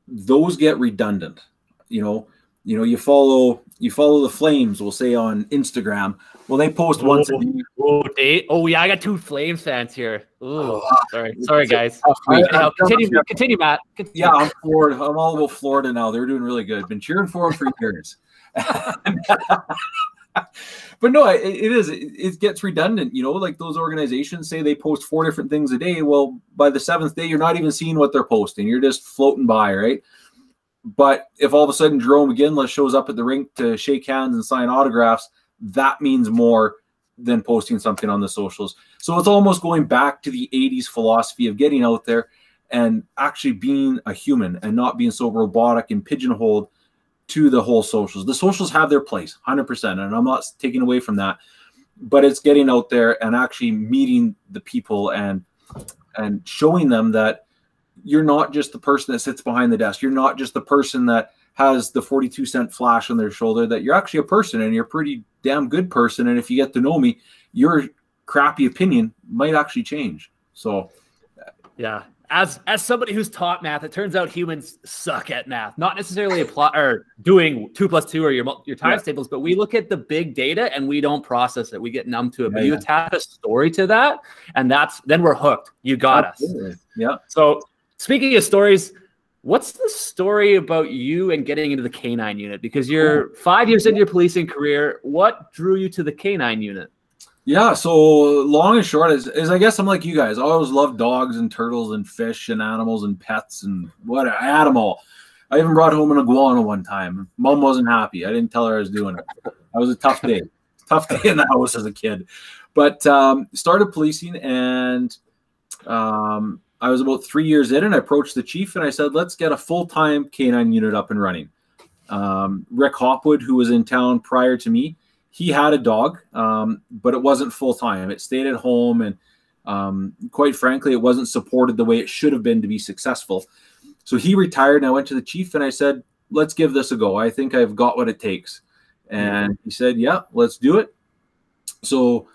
those get redundant. You know, you know, you follow you follow the Flames. We'll say on Instagram. Well, they post once a week. Oh, oh, yeah, I got two Flames fans here. Ooh, oh, sorry, sorry, guys. I, uh, continue, continue, Matt. Continue. Yeah, I'm Florida. I'm all about Florida now. They're doing really good. Been cheering for them for years. [laughs] but no, it, it is. It, it, gets redundant. You know, like those organizations say they post four different things a day. Well, by the seventh day, you're not even seeing what they're posting. You're just floating by, right? But if all of a sudden Jarome Iginla shows up at the rink to shake hands and sign autographs, that means more than posting something on the socials. So it's almost going back to the 80s philosophy of getting out there and actually being a human and not being so robotic and pigeonholed to the whole socials. The socials have their place, 100%. And I'm not taking away from that, but it's getting out there and actually meeting the people and and showing them that you're not just the person that sits behind the desk. You're not just the person that has the 42 cent flash on their shoulder that you're actually a person and you're a pretty damn good person. And if you get to know me your crappy opinion might actually change. So yeah. As as somebody who's taught math it turns out humans suck at math. Not necessarily apply or doing two plus two or your your times yeah. tables but we look at the big data and we don't process it. We get numb to it. Yeah, but you attach a story to that and that's then we're hooked. You got Absolutely. us yeah. So speaking of stories What's the story about you and getting into the canine unit? Because you're five years into your policing career. What drew you to the canine unit? Yeah, so long and short is, is I guess I'm like you guys. I always loved dogs and turtles and fish and animals and pets and what I had them all. I even brought home an iguana one time. Mom wasn't happy. I didn't tell her I was doing it. That was a tough day. [laughs] tough day in the house as a kid. But um, started policing and um, I was about three years in, and I approached the chief and I said, "Let's get a full-time canine unit up and running." Um, Rick Hopwood, who was in town prior to me, he had a dog, um, but it wasn't full-time. It stayed at home, and um, quite frankly, it wasn't supported the way it should have been to be successful. So he retired, and I went to the chief and I said, "Let's give this a go. I think I've got what it takes." And he said, "Yeah, let's do it." So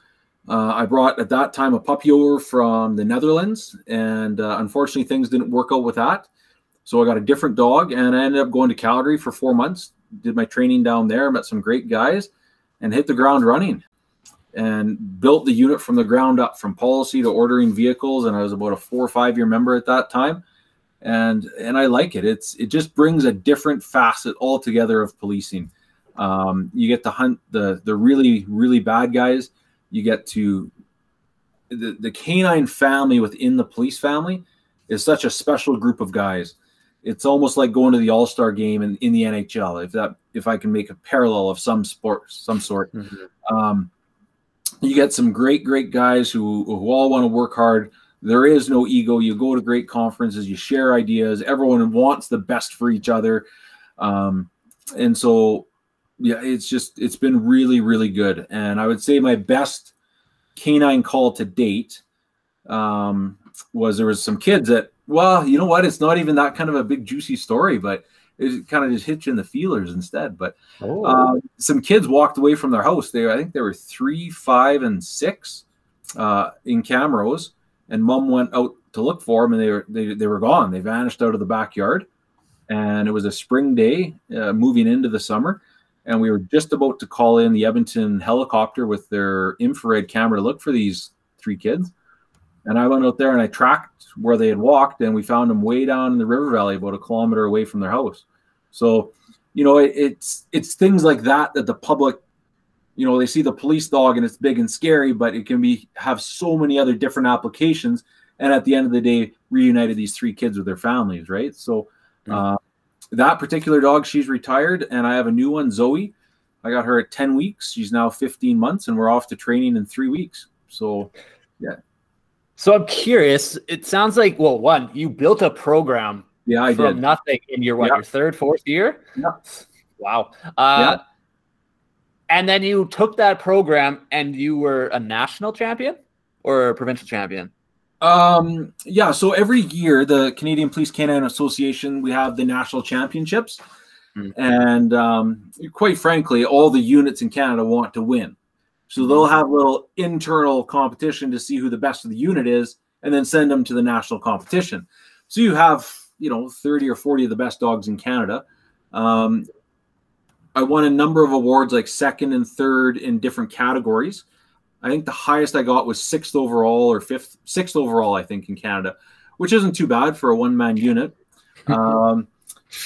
uh, I brought at that time a puppy over from the Netherlands, and uh, unfortunately, things didn't work out with that. So I got a different dog, and I ended up going to Calgary for four months. Did my training down there, met some great guys, and hit the ground running. And built the unit from the ground up, from policy to ordering vehicles. And I was about a four or five year member at that time. and and I like it. It's it just brings a different facet altogether of policing. Um, you get to hunt the the really really bad guys. You get to the the canine family within the police family is such a special group of guys. It's almost like going to the All Star game in, in the NHL. If that if I can make a parallel of some sport some sort. Mm-hmm. Um, you get some great great guys who who all want to work hard there is no ego. You go to great conferences, you share ideas. Everyone wants the best for each other. Um, and so, yeah, it's just, it's been really, really good. And I would say my best canine call to date um, was there was some kids that, well, you know what? It's not even that kind of a big, juicy story, but it kind of just hit you in the feelers instead. But oh. uh, some kids walked away from their house. They, I think they were three, five, and six uh, in Camrose and mom went out to look for them and they were they, they were gone they vanished out of the backyard and it was a spring day uh, moving into the summer and we were just about to call in the edmonton helicopter with their infrared camera to look for these three kids. And i went out there and i tracked where they had walked and we found them way down in the river valley about a kilometer away from their house. So you know it, it's it's things like that that the public you know they see the police dog and it's big and scary but it can be have so many other different applications. And at the end of the day reunited these three kids with their families right? So uh, that particular dog she's retired and i have a new one zoe. I got her at 10 weeks. She's now 15 months and we're off to training in three weeks. So yeah. So i'm curious. It sounds like well one you built a program yeah i from did. nothing in your what your third fourth year? Yeah. Wow. Uh, and then you took that program and you were a national champion or a provincial champion? Um, yeah. So every year, the Canadian Police Canine Association, we have the national championships. Mm-hmm. And um, quite frankly, all the units in Canada want to win. So they'll mm-hmm. have a little internal competition to see who the best of the unit is and then send them to the national competition. So you have, you know, 30 or 40 of the best dogs in Canada. Um, I won a number of awards, like second and third in different categories. I think the highest I got was sixth overall or fifth, sixth overall, I think, in Canada, which isn't too bad for a one man unit. [laughs] Um,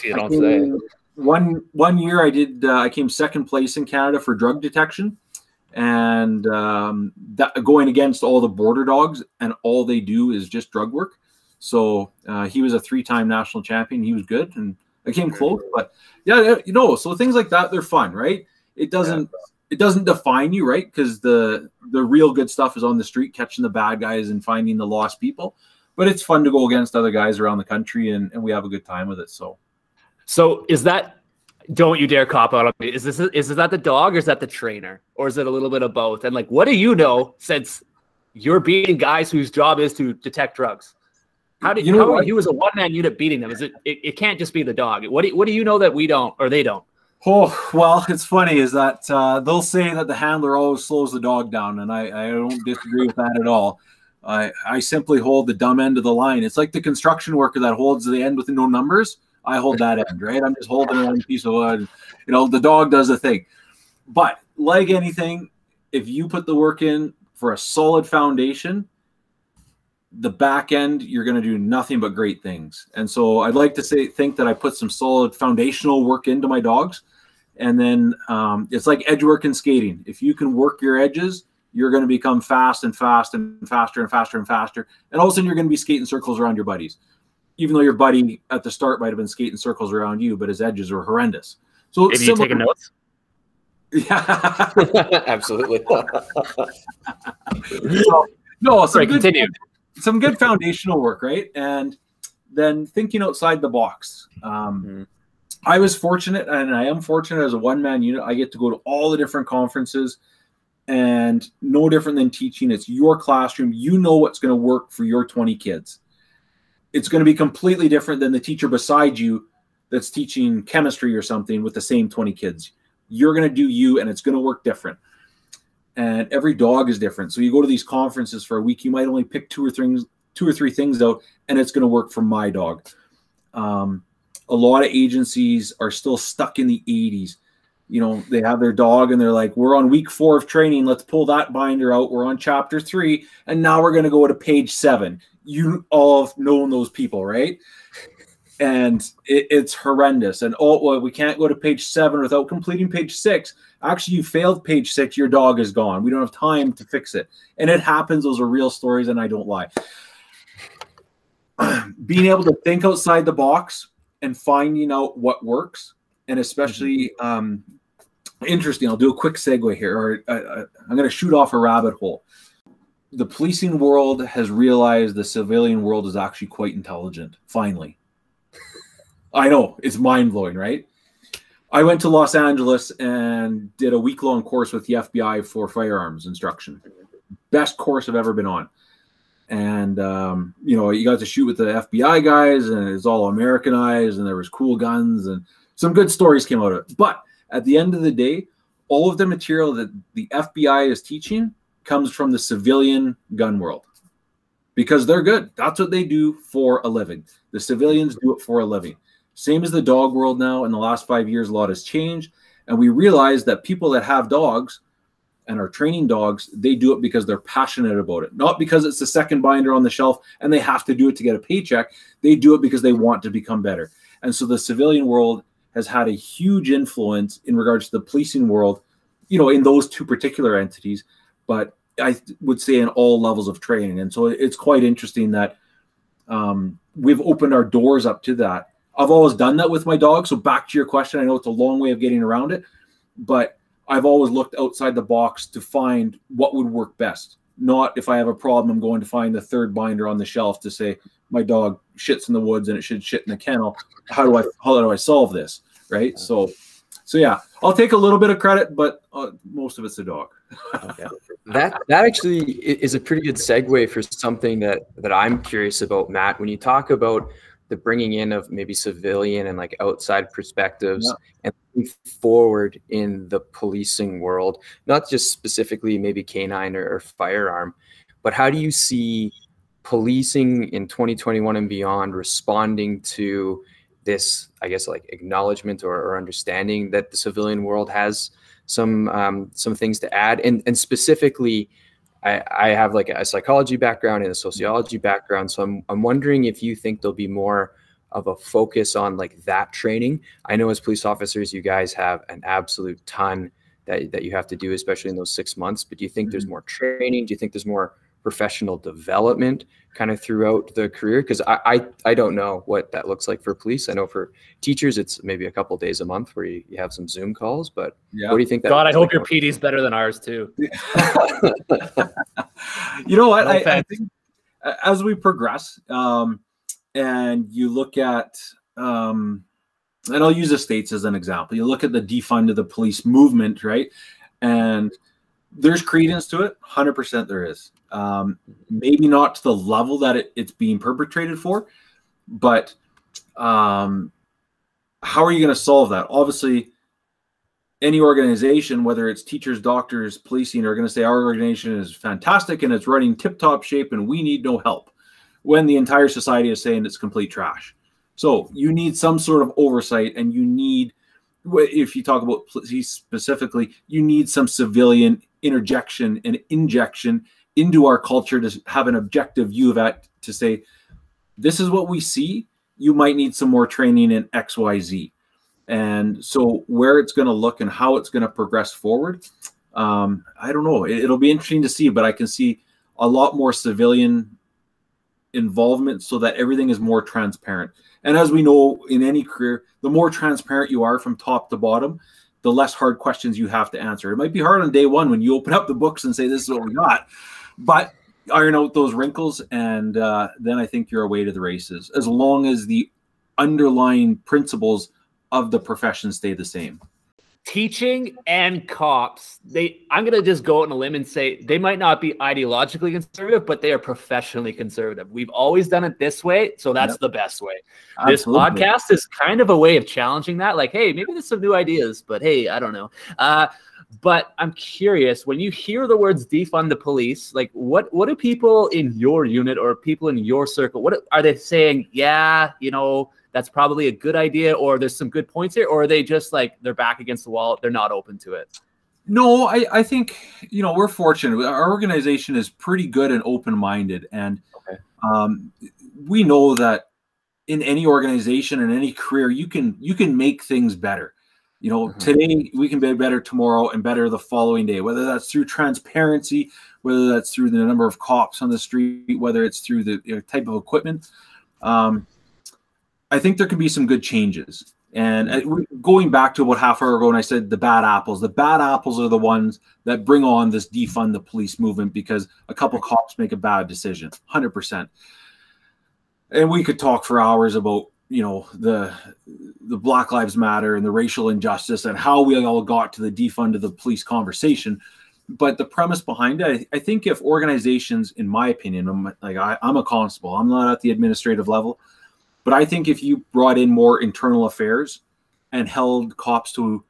you don't say. One one year I did uh, I came second place in Canada for drug detection, and um, that going against all the border dogs, and all they do is just drug work. So uh, he was a three time national champion. He was good, and I came close, but yeah, you know, so things like that they're fun, right? It doesn't yeah. It doesn't define you, right? Because the the real good stuff is on the street, catching the bad guys and finding the lost people. But it's fun to go against other guys around the country, and, and we have a good time with it. So, so is that? Don't you dare cop out on me. Is this is that the dog or is that the trainer or is it a little bit of both? And like, what do you know since you're beating guys whose job is to detect drugs? How did you, know how are you as a one man unit beating them? Is it, it, it can't just be the dog? What do what do you know that we don't or they don't? Oh well, it's funny is that uh, they'll say that the handler always slows the dog down, and I, I don't disagree with that at all. I I simply hold the dumb end of the line. It's like the construction worker that holds the end with no numbers. I hold that end, right? I'm just holding one piece of wood. You know, the dog does the thing. But like anything, if you put the work in for a solid foundation, the back end you're going to do nothing but great things and so i'd like to say think that i put some solid foundational work into my dogs and then um, it's like edge work and skating. If you can work your edges you're going to become fast and fast and faster and faster and faster. And all of a sudden you're going to be skating circles around your buddies. Even though your buddy at the start might have been skating circles around you but his edges were horrendous. So have you taking notes? Yeah. [laughs] [laughs] Absolutely. So, no so Sorry, continue. some good foundational work, right? And then thinking outside the box. Um, mm-hmm. I was fortunate, and I am fortunate as a one man unit. I get to go to all the different conferences, and no different than teaching. It's your classroom. You know what's going to work for your 20 kids. It's going to be completely different than the teacher beside you that's teaching chemistry or something with the same 20 kids. You're going to do you, and it's going to work different and every dog is different. So you go to these conferences for a week, you might only pick two or things, two or three things out, and it's going to work for my dog. Um, a lot of agencies are still stuck in the 80s. you know, they have their dog and they're like, we're on week four of training. Let's pull that binder out. We're on chapter three. And now we're going to go to page seven. You all have known those people, right? And it, it's horrendous. And oh, well, we can't go to page seven without completing page six. Actually, you failed page six. Your dog is gone. We don't have time to fix it. And it happens. Those are real stories, and I don't lie. [clears throat] Being able to think outside the box and finding out what works, and especially um, interesting. I'll do a quick segue here, or uh, uh I'm going to shoot off a rabbit hole. The policing world has realized the civilian world is actually quite intelligent. Finally, I know it's mind blowing, right? I went to Los Angeles and did a week long course with the FBI for firearms instruction. Best course I've ever been on. And um, you know, you got to shoot with the FBI guys, and it's all Americanized, and there was cool guns, and some good stories came out of it. But at the end of the day, all of the material that the FBI is teaching comes from the civilian gun world because they're good. That's what they do for a living. The civilians do it for a living. Same as the dog world now. In the last five years, a lot has changed. And we realize that people that have dogs and are training dogs, they do it because they're passionate about it, not because it's the second binder on the shelf and they have to do it to get a paycheck. They do it because they want to become better. And so the civilian world has had a huge influence in regards to the policing world, you know, in those two particular entities, but I would say in all levels of training. And so it's quite interesting that um, we've opened our doors up to that I've always done that with my dog. So back to your question, I know it's a long way of getting around it, but I've always looked outside the box to find what would work best. Not if I have a problem, I'm going to find the third binder on the shelf to say my dog shits in the woods and it should shit in the kennel. How do I how do I solve this? Right. So, so yeah, I'll take a little bit of credit, but uh, most of it's the dog. okay. That that actually is a pretty good segue for something that that I'm curious about, Matt. When you talk about the bringing in of maybe civilian and like outside perspectives yeah. and forward in the policing world, not just specifically maybe canine or, or firearm, but how do you see policing in 2021 and beyond responding to this, I guess, like acknowledgement or, or understanding that the civilian world has some um, some things to add, and and specifically I, I have like a psychology background and a sociology background. So I'm, I'm wondering if you think there'll be more of a focus on like that training. I know as police officers, you guys have an absolute ton that, that you have to do, especially in those six months. But do you think mm-hmm. there's more training? Do you think there's more professional development kind of throughout the career? Because I, I, I don't know what that looks like for police. I know for teachers, it's maybe a couple days a month where you, you have some Zoom calls. But yeah. what do you think? God, I hope like? your PD is better than ours too. [laughs] you know what? No I, I, think as we progress, um, and you look at, um, and I'll use the states as an example. You look at the defund of the police movement, right? And there's credence to it. 100% there is. Um, maybe not to the level that it, it's being perpetrated for but um, how are you going to solve that? Obviously any organization whether it's teachers doctors policing are going to say our organization is fantastic and it's running tip top shape and we need no help when the entire society is saying it's complete trash. So you need some sort of oversight and you need if you talk about police specifically you need some civilian interjection and injection into our culture to have an objective view of that to say this is what we see. You might need some more training in xyz and so where it's going to look and how it's going to progress forward um, i don't know. It, it'll be interesting to see but i can see a lot more civilian involvement so that everything is more transparent. And as we know in any career the more transparent you are from top to bottom the less hard questions you have to answer. It might be hard on day one when you open up the books and say, This is what we got. But iron out those wrinkles, and uh, then I think you're away to the races as long as the underlying principles of the profession stay the same teaching and cops they i'm going to just go out on a limb and say they might not be ideologically conservative but they are professionally conservative we've always done it this way so that's yep. the best way Absolutely. this podcast is kind of a way of challenging that like hey maybe there's some new ideas but hey i don't know uh, but i'm curious when you hear the words defund the police like what what do people in your unit or people in your circle what are they saying yeah you know that's probably a good idea, or there's some good points here, or are they just like they're back against the wall, they're not open to it? No, I, I think you know we're fortunate. Our organization is pretty good and open minded, and Okay. um, we know that in any organization and any career, you can you can make things better. You know, Mhm. today we can be better tomorrow and better the following day. Whether that's through transparency, whether that's through the number of cops on the street, whether it's through the you know, type of equipment. Um, I think there can be some good changes. And uh, going back to what half hour ago, and I said the bad apples. The bad apples are the ones that bring on this defund the police movement because a couple cops make a bad decision. Hundred percent. And we could talk for hours about you know the the Black Lives Matter and the racial injustice and how we all got to the defund of the police conversation. But the premise behind it, I, think if organizations, in my opinion, I'm, like I, I'm a constable, I'm not at the administrative level, but I think if you brought in more internal affairs and held cops to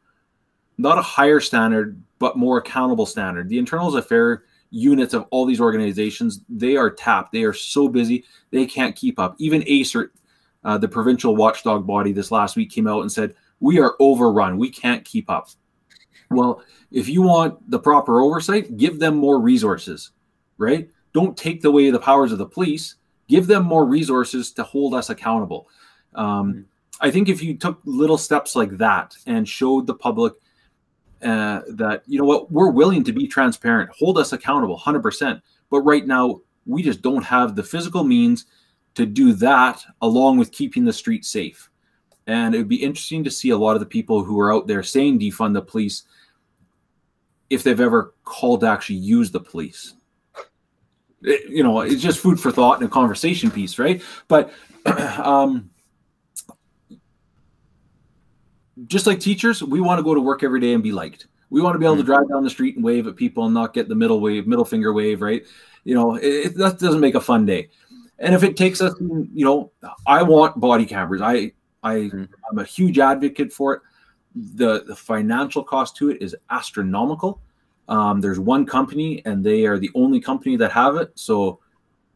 not a higher standard, but more accountable standard, the internal affair units of all these organizations, they are tapped. They are so busy, they can't keep up. Even ASIRT, uh, the provincial watchdog body, this last week came out and said, We are overrun. We can't keep up. Well, if you want the proper oversight, give them more resources, right? Don't take away the powers of the police. Give them more resources to hold us accountable. Um, I think if you took little steps like that and showed the public uh, that you know what we're willing to be transparent, hold us accountable, hundred percent. But right now we just don't have the physical means to do that, along with keeping the street safe. And it would be interesting to see a lot of the people who are out there saying defund the police if they've ever called to actually use the police. It- you know, it's just food for thought and a conversation piece, right? But [clears throat] um, just like teachers, we want to go to work every day and be liked. We want to be able to drive down the street and wave at people and not get the middle wave, middle finger wave, right? You know, it, it- that doesn't make a fun day. And if it takes us, you know, I want body cameras. I, I, Mhm. I'm a huge advocate for it. The the financial cost to it is astronomical. Um, there's one company, and they are the only company that have it. So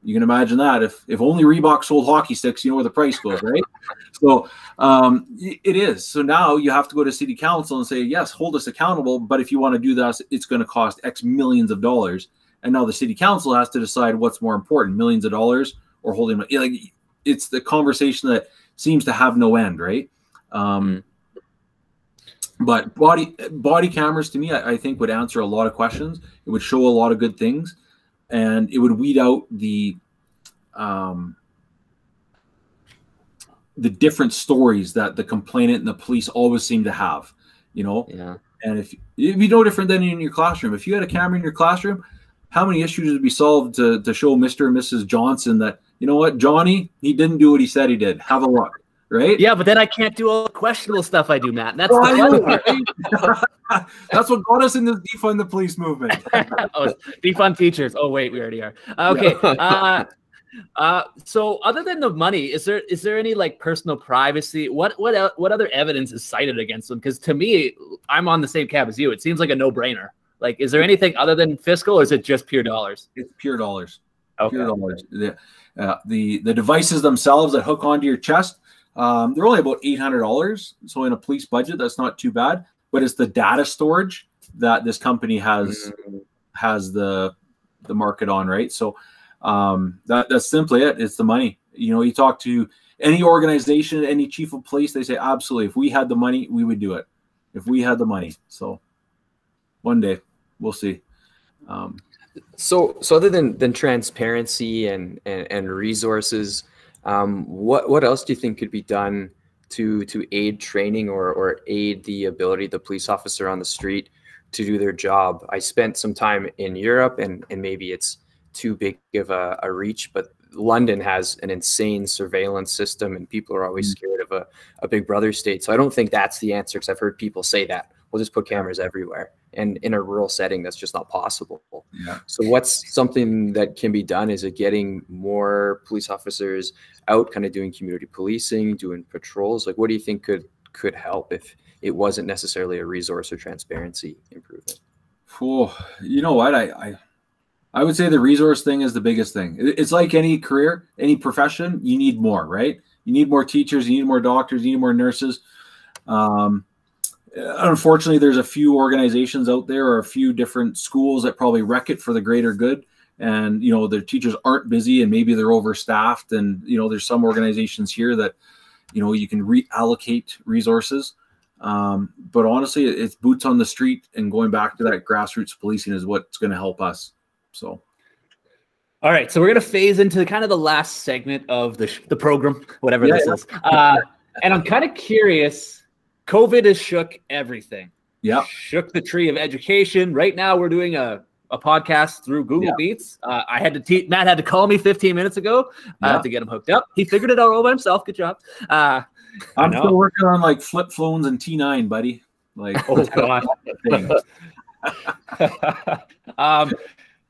you can imagine that if if only Reebok sold hockey sticks, you know where the price goes, right? [laughs] so um, it is. So now you have to go to city council and say, yes, hold us accountable. But if you want to do this, it's going to cost X millions of dollars. And now the city council has to decide what's more important, millions of dollars or holding. Like it's the conversation that seems to have no end, right? Um, but body body cameras to me, I, I think would answer a lot of questions. It would show a lot of good things, and it would weed out the um, the different stories that the complainant and the police always seem to have. You know, Yeah. and if it'd be no different than in your classroom. If you had a camera in your classroom, how many issues would be solved to, to show Mr. and Mrs. Johnson that, you know what, Johnny, he didn't do what he said he did. Have a look. Right? Yeah, but then I can't do all the questionable stuff I do, Matt. and That's Well, the part. right? [laughs] That's what got us in this defund the police movement. [laughs] oh, defund teachers. Oh wait, we already are. Okay. [laughs] Uh, uh, so other than the money, is there is there any like personal privacy? What what what other evidence is cited against them? Because to me, I'm on the same cab as you. It seems like a no brainer. Like, is there anything other than fiscal, or is it just pure dollars? It's pure dollars. Okay. Pure dollars. The, uh, the the devices themselves that hook onto your chest, um, they're only about eight hundred dollars. So in a police budget, that's not too bad. But it's the data storage that this company has Mm, has the the market on, right? So um, that that's simply it. It's the money. You know, you talk to any organization, any chief of police, they say absolutely. If we had the money, we would do it. If we had the money, so one day we'll see. Um, So, so other than than transparency and and, and resources, um, what what else do you think could be done to to aid training or or aid the ability of the police officer on the street to do their job? I spent some time in Europe, and and maybe it's too big of a, a reach, but London has an insane surveillance system, and people are always scared of a, a big brother state. So I don't think that's the answer, because I've heard people say that we'll just put cameras everywhere, and in a rural setting, that's just not possible. yeah. So what's something that can be done? Is it getting more police officers out, kind of doing community policing, doing patrols? Like, what do you think could could help if it wasn't necessarily a resource or transparency improvement? Oh, you know what? I, I I would say the resource thing is the biggest thing. It's like any career, any profession, you need more, right? You need more teachers. You need more doctors. You need more nurses. Um, unfortunately, there's a few organizations out there or a few different schools that probably wreck it for the greater good. And you know, the teachers aren't busy, and maybe they're overstaffed. And you know, there's some organizations here that you know you can reallocate resources. Um, but honestly, it's boots on the street and going back to that grassroots policing is what's going to help us. So. All right, so we're gonna phase into kind of the last segment of the the program, whatever yeah, this yeah. is. Uh, and I'm kind of curious. COVID has shook everything. Yeah, shook the tree of education. Right now, we're doing a a podcast through Google yeah. Meets. Uh, I had to te- Matt had to call me 15 minutes ago. I have to get him hooked up. He figured it out all by himself. Good job. Uh, I'm still working on like flip phones and T9, buddy. Like, oh god. [laughs] um,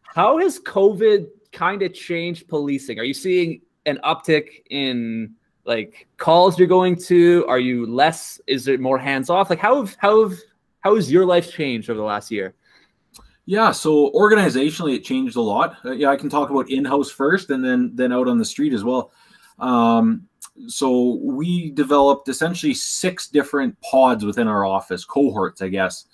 how has COVID kind of changed policing? Are you seeing an uptick in like calls you're going to? Are you less? Is it more hands off? Like how have how have how has your life changed over the last year? Yeah, so organizationally, it changed a lot. Uh, yeah, I can talk about in-house first, and then then out on the street as well. Um, so we developed essentially six different pods within our office, cohorts, I guess.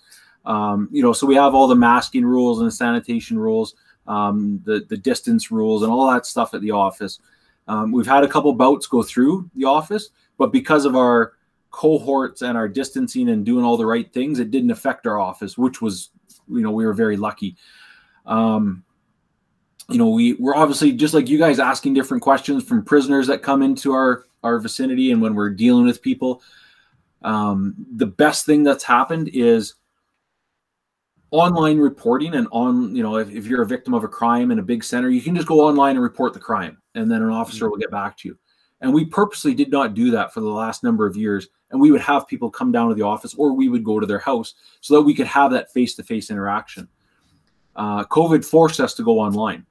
Um, you know, so we have all the masking rules and sanitation rules, um, the the distance rules, and all that stuff at the office. Um, we've had a couple bouts go through the office, but because of our cohorts and our distancing and doing all the right things, it didn't affect our office, which was, you know, we were very lucky. Um, you know, we we're obviously just like you guys asking different questions from prisoners that come into our our vicinity and when we're dealing with people. Um, the best thing that's happened is online reporting and on you know if, if you're a victim of a crime in a big center you can just go online and report the crime and then an officer will get back to you. And we purposely did not do that for the last number of years and we would have people come down to the office or we would go to their house so that we could have that face-to-face interaction. Uh, covid forced us to go online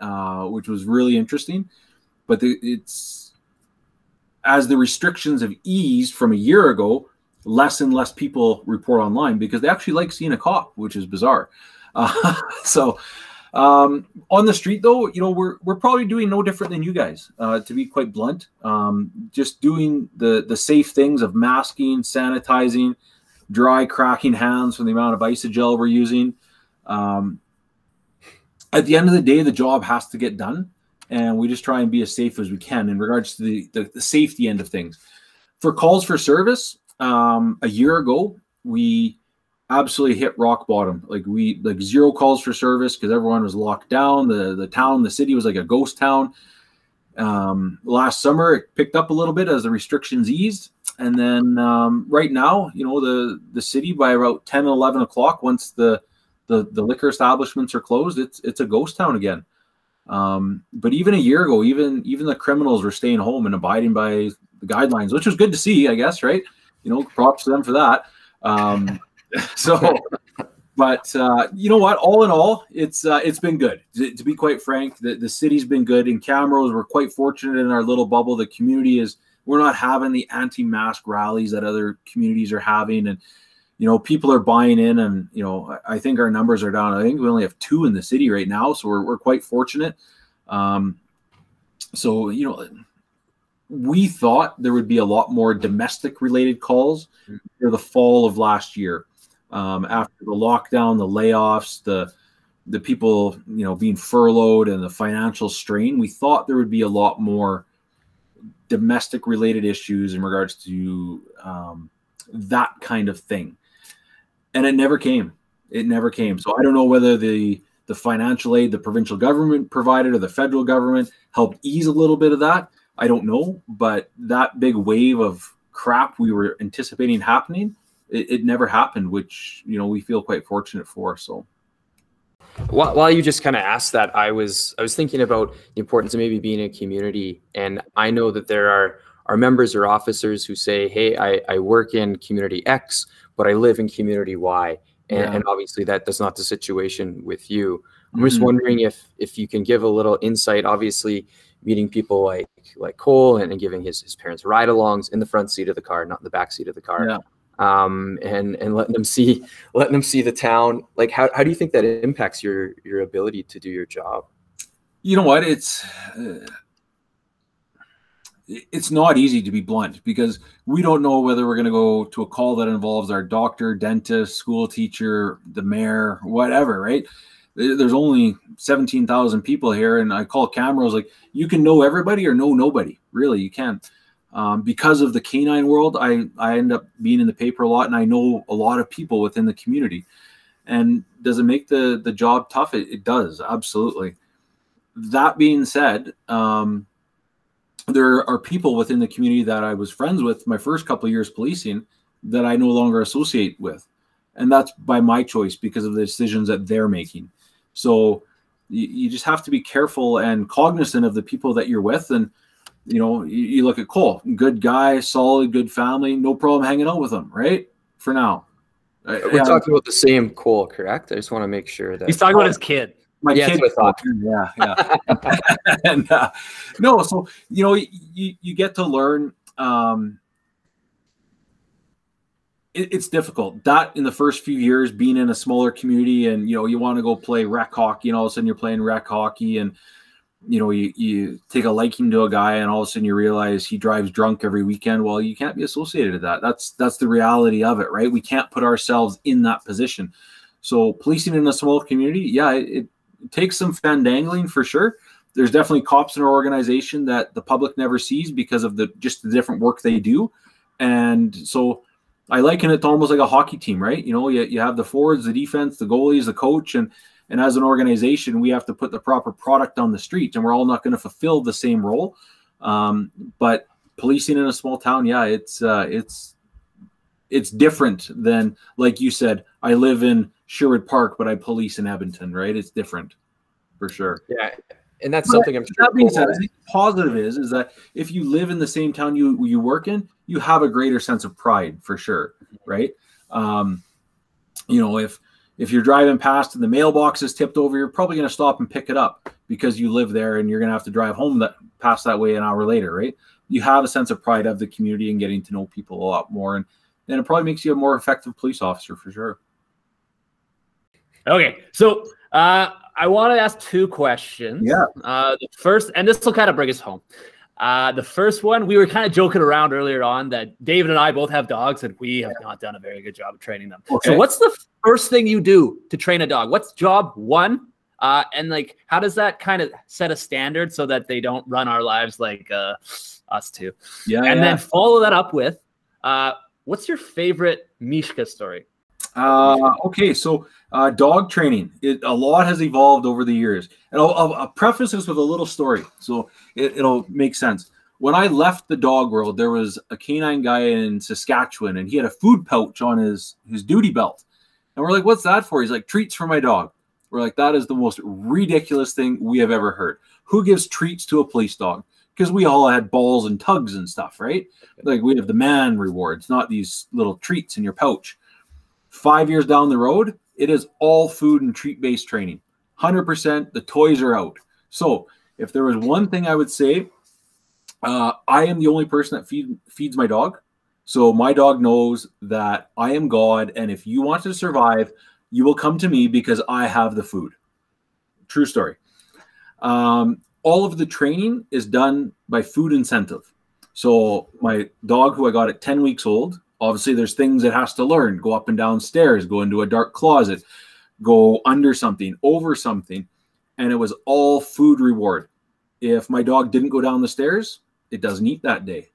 uh, which was really interesting but the, it's as the restrictions have eased from a year ago less and less people report online because they actually like seeing a cop, which is bizarre. [laughs] Uh, so um, on the street, though, you know, we're we're probably doing no different than you guys, uh, to be quite blunt. Um, just doing the the safe things of masking, sanitizing, dry cracking hands from the amount of Isagel we're using. Um, at the end of the day, the job has to get done, and we just try and be as safe as we can in regards to the, the, the safety end of things. For calls for service, um, a year ago, we absolutely hit rock bottom. Like we like zero calls for service because everyone was locked down. The the town, the city was like a ghost town. Um, last summer it picked up a little bit as the restrictions eased, and then um, right now, you know, the the city by about 10, 11 o'clock, once the the the liquor establishments are closed, it's it's a ghost town again. Um, but even a year ago, even even the criminals were staying home and abiding by the guidelines, which was good to see, I guess, right? you know, props to them for that. Um, [laughs] so, but uh, you know what? All in all, it's uh, it's been good. To, to, be quite frank, the, the city's been good. In Camrose, we're quite fortunate in our little bubble. The community is. We're not having the anti-mask rallies that other communities are having, and you know people are buying in. And you know, I think our numbers are down. I think we only have two in the city right now, so we're we're quite fortunate. Um, so you know we thought there would be a lot more domestic related calls for the fall of last year um, after the lockdown the layoffs the the people you know being furloughed and the financial strain we thought there would be a lot more domestic related issues in regards to um, that kind of thing. And it never came. It never came. So i don't know whether the the financial aid the provincial government provided or the federal government helped ease a little bit of that. I don't know, but that big wave of crap we were anticipating happening, it, it never happened, which you know we feel quite fortunate for. So. While, you just kind of asked that, I was I was thinking about the importance of maybe being a community, and I know that there are our members or officers who say, "Hey, I, I work in community X, but I live in community Y," and, yeah. and obviously that that's not the situation with you. I'm mm-hmm. just wondering if if you can give a little insight. Obviously, meeting people like like Cole and, and giving his, his parents ride-alongs in the front seat of the car, not in the back seat of the car. Yeah. Um, and and letting them see [laughs] letting them see the town. Like how, how do you think that impacts your your ability to do your job? You know what? It's uh, it's not easy to be blunt because we don't know whether we're going to go to a call that involves our doctor, dentist, school teacher, the mayor, whatever, right? There's only 17,000 people here, and I call Camrose like you can know everybody or know nobody. Really, you can. Um, because of the canine world, I, I end up being in the paper a lot and I know a lot of people within the community. And does it make the, the job tough? It, it does, absolutely. That being said, um, there are people within the community that I was friends with my first couple years policing that I no longer associate with. And that's by my choice because of the decisions that they're making. So you, you just have to be careful and cognizant of the people that you're with. And, you know, you, you look at Cole, good guy, solid, good family, no problem hanging out with him, right? For now. We're talking about the same Cole, correct? I just want to make sure that he's talking about his kid my yeah, kid yeah yeah [laughs] and uh, no so you know you, you get to learn um it, it's difficult that in the first few years being in a smaller community and you know you want to go play rec hockey and all of a sudden you're playing rec hockey and you know you, you take a liking to a guy and all of a sudden you realize he drives drunk every weekend well you can't be associated with that that's that's the reality of it right we can't put ourselves in that position so policing in a small community yeah it, takes some fandangling for sure. There's definitely cops in our organization that the public never sees because of the just the different work they do. And so I liken it to almost like a hockey team, right? You know, you, you have the forwards, the defense, the goalies, the coach, and and as an organization, we have to put the proper product on the street, and we're all not going to fulfill the same role. Um, but policing in a small town, yeah, it's uh, it's it's different than like you said. I live in Sherwood Park, but I police in Edmonton, right? It's different for sure. Yeah. And that's but something I'm sure. That being said, positive is is that if you live in the same town you you work in, you have a greater sense of pride for sure, right? Um, you know, if if you're driving past and the mailbox is tipped over, you're probably going to stop and pick it up because you live there and you're going to have to drive home that past that way an hour later, right? You have a sense of pride of the community and getting to know people a lot more, and and it probably makes you a more effective police officer for sure. Okay, so uh, I want to ask two questions. Yeah. Uh, the first, and this will kind of bring us home. Uh, the first one, we were kind of joking around earlier on that David and I both have dogs, and we have not done a very good job of training them. Okay. So, what's the first thing you do to train a dog? What's job one? Uh, and like, how does that kind of set a standard so that they don't run our lives like uh, us too? Yeah. And yeah. then follow that up with, uh, what's your favorite Mishka story? Uh, okay, so uh, dog training. It, a lot has evolved over the years, and I'll, I'll, I'll preface this with a little story, so it, will make sense. When I left the dog world, there was a canine guy in Saskatchewan, and he had a food pouch on his his duty belt, and we're like, "What's that for?" He's like, "Treats for my dog." We're like, "That is the most ridiculous thing we have ever heard. Who gives treats to a police dog?" Because we all had balls and tugs and stuff, right? Like we have the man rewards, not these little treats in your pouch. Five years down the road, it is all food and treat based training. 100%. The toys are out. So, if there was one thing I would say, uh, I am the only person that feed, feeds my dog. So, my dog knows that I am God. And if you want to survive, you will come to me because I have the food. True story. Um, all of the training is done by food incentive. So, my dog, who I got at 10 weeks old, obviously there's things it has to learn. Go up and down stairs go into a dark closet go under something over something and it was all food reward. If my dog didn't go down the stairs it doesn't eat that day.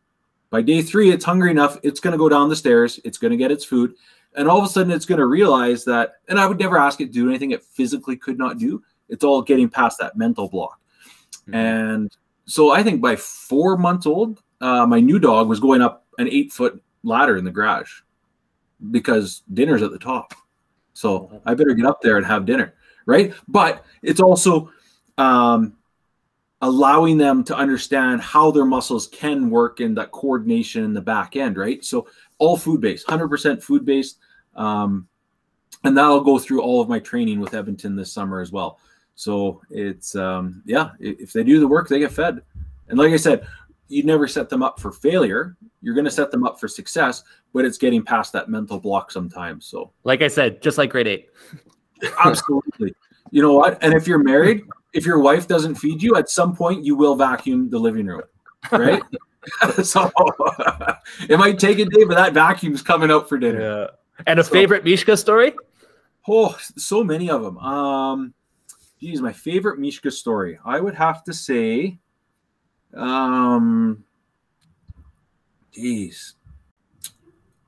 By day three it's hungry enough it's going to go down the stairs it's going to get its food and all of a sudden it's going to realize that and i would never ask it to do anything it physically could not do. It's all getting past that mental block. Mm-hmm. and so i think by four months old uh, my new dog was going up an eight foot ladder in the garage because dinner's at the top. So I better get up there and have dinner, right? But it's also um, allowing them to understand how their muscles can work in that coordination in the back end, right? So all food based, 100% food based. Um, and that'll go through all of my training with Edmonton this summer as well. So it's, um, yeah, if they do the work, they get fed. And like I said, you never set them up for failure. You're going to set them up for success, but it's getting past that mental block sometimes. So, like I said, just like grade eight. [laughs] Absolutely. You know what? And if you're married, if your wife doesn't feed you, at some point you will vacuum the living room, right? [laughs] [laughs] so it might take a day, but that vacuum's coming out for dinner. Yeah. And a favorite Mishka story? Oh, so many of them. Um, geez, my favorite Mishka story. I would have to say, um, geez,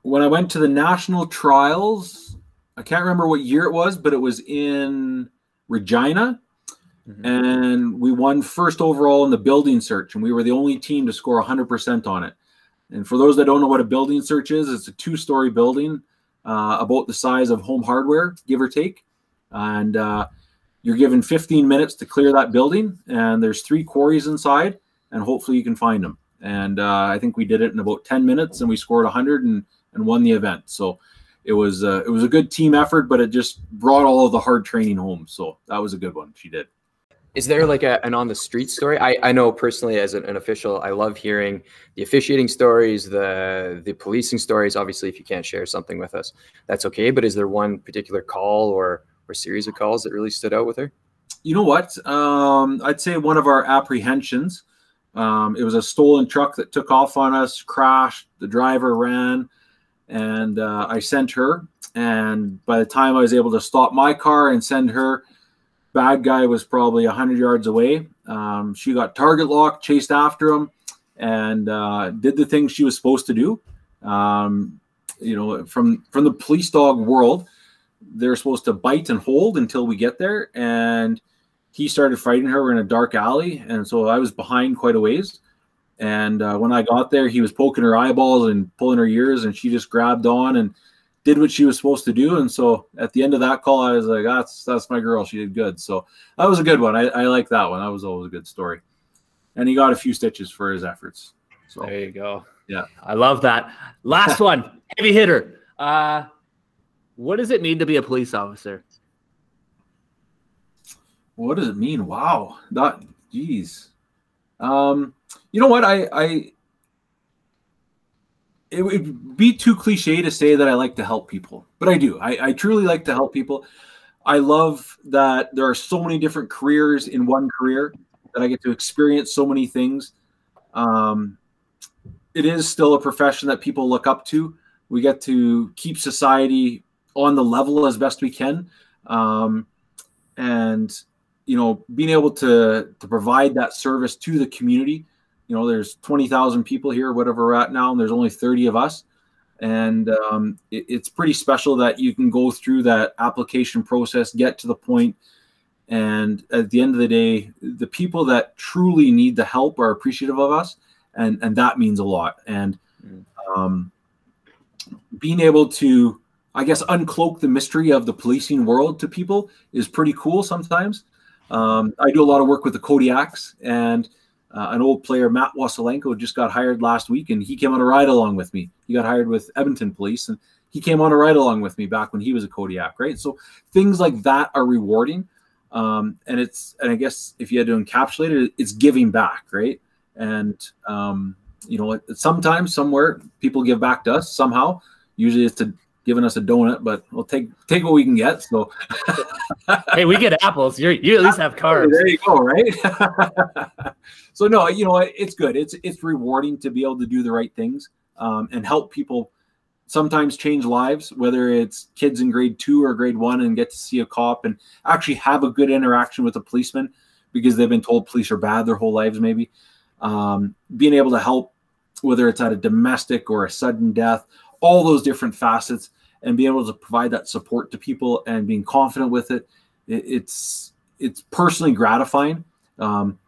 when I went to the national trials, I can't remember what year it was, but it was in Regina. Mm-hmm. And we won first overall in the building search, and we were the only team to score 100% on it. And for those that don't know what a building search is, it's a two story building uh, about the size of home hardware, give or take. And uh, you're given 15 minutes to clear that building, and there's three quarries inside, and hopefully you can find them. And uh, I think we did it in about 10 minutes, and we scored 100 and, and won the event. So it was uh, it was a good team effort, but it just brought all of the hard training home. So that was a good one. She did. Is there like a, an on the street story? I, I know personally as an, an, official, I love hearing the officiating stories, the the policing stories. Obviously, if you can't share something with us, that's okay. But is there one particular call or or series of calls that really stood out with her? You know what? Um, I'd say one of our apprehensions. Um, it was a stolen truck that took off on us, crashed. The driver ran, and uh, I sent her. And by the time I was able to stop my car and send her Bad guy was probably 100 yards away. Um, she got target locked, chased after him, and uh, did the things she was supposed to do. Um, you know, from from the police dog world, they're supposed to bite and hold until we get there. And he started fighting her in a dark alley, and so I was behind quite a ways. And uh, when I got there, he was poking her eyeballs and pulling her ears, and she just grabbed on and did what she was supposed to do. And so at the end of that call, I was like, that's that's my girl. She did good. So that was a good one. I, I like that one. That was always a good story. And he got a few stitches for his efforts. So there you go. Yeah. I love that. Last [laughs] one, heavy hitter. Uh what does it mean to be a police officer? What does it mean? Wow. That geez. Um, you know what? I I it would be too cliche to say that I like to help people, but I do. I, I, truly like to help people. I love that there are so many different careers in one career that I get to experience so many things. Um, it is still a profession that people look up to. We get to keep society on the level as best we can, um, and you know, being able to to provide that service to the community you know, there's 20,000 people here, whatever we're at now, and there's only 30 of us. And um, it, it's pretty special that you can go through that application process, get to the point, and at the end of the day, the people that truly need the help are appreciative of us, and and that means a lot. And um, being able to, I guess, uncloak the mystery of the policing world to people is pretty cool sometimes. Um, I do a lot of work with the Kodiaks, and uh, an old player, Matt Wasilenko, just got hired last week, and he came on a ride along with me. He got hired with Edmonton Police, and he came on a ride along with me back when he was a Kodiak, right? So things like that are rewarding, um, and it's and I guess if you had to encapsulate it, it's giving back, right? And um, you know, sometimes somewhere people give back to us somehow. Usually, it's to giving us a donut, but we'll take take what we can get. So, [laughs] hey, we get apples. You you at least have [laughs] carbs. There you go, right? [laughs] so no, you know it's good. It's it's rewarding to be able to do the right things um, and help people. Sometimes change lives, whether it's kids in grade two or grade one, and get to see a cop and actually have a good interaction with a policeman because they've been told police are bad their whole lives. Maybe um, being able to help, whether it's at a domestic or a sudden death all those different facets and being able to provide that support to people and being confident with it, it it's it's personally gratifying. Um,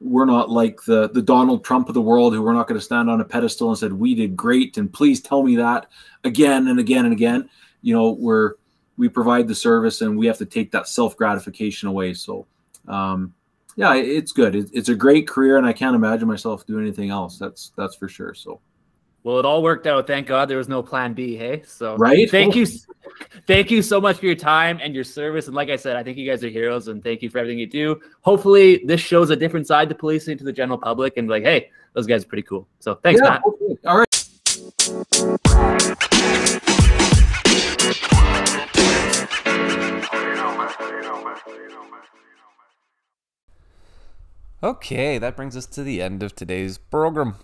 we're not like the the Donald Trump of the world who we're not going to stand on a pedestal and said we did great and please tell me that again and again and again. You know, we're we provide the service and we have to take that self gratification away. So, um, yeah, it's good. It, it's a great career, and I can't imagine myself doing anything else. That's that's for sure. So. Well, it all worked out. Thank God there was no plan B. Hey, so right. Thank you, thank you so much for your time and your service. And like I said, I think you guys are heroes, and thank you for everything you do. Hopefully, this shows a different side to policing to the general public, and like, hey, those guys are pretty cool. So thanks, yeah, Matt. Okay. All right. Okay, that brings us to the end of today's program.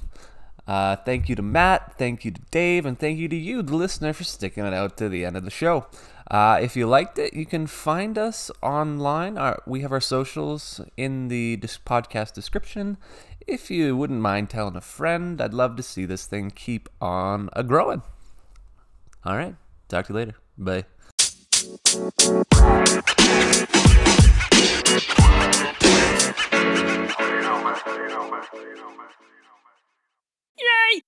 Uh, thank you to Matt, thank you to Dave, and thank you to you, the listener, for sticking it out to the end of the show. Uh, if you liked it, you can find us online. Our, we have our socials in the dis- podcast description. If you wouldn't mind telling a friend, I'd love to see this thing keep on a growing. All right, talk to you later. Bye. Yay!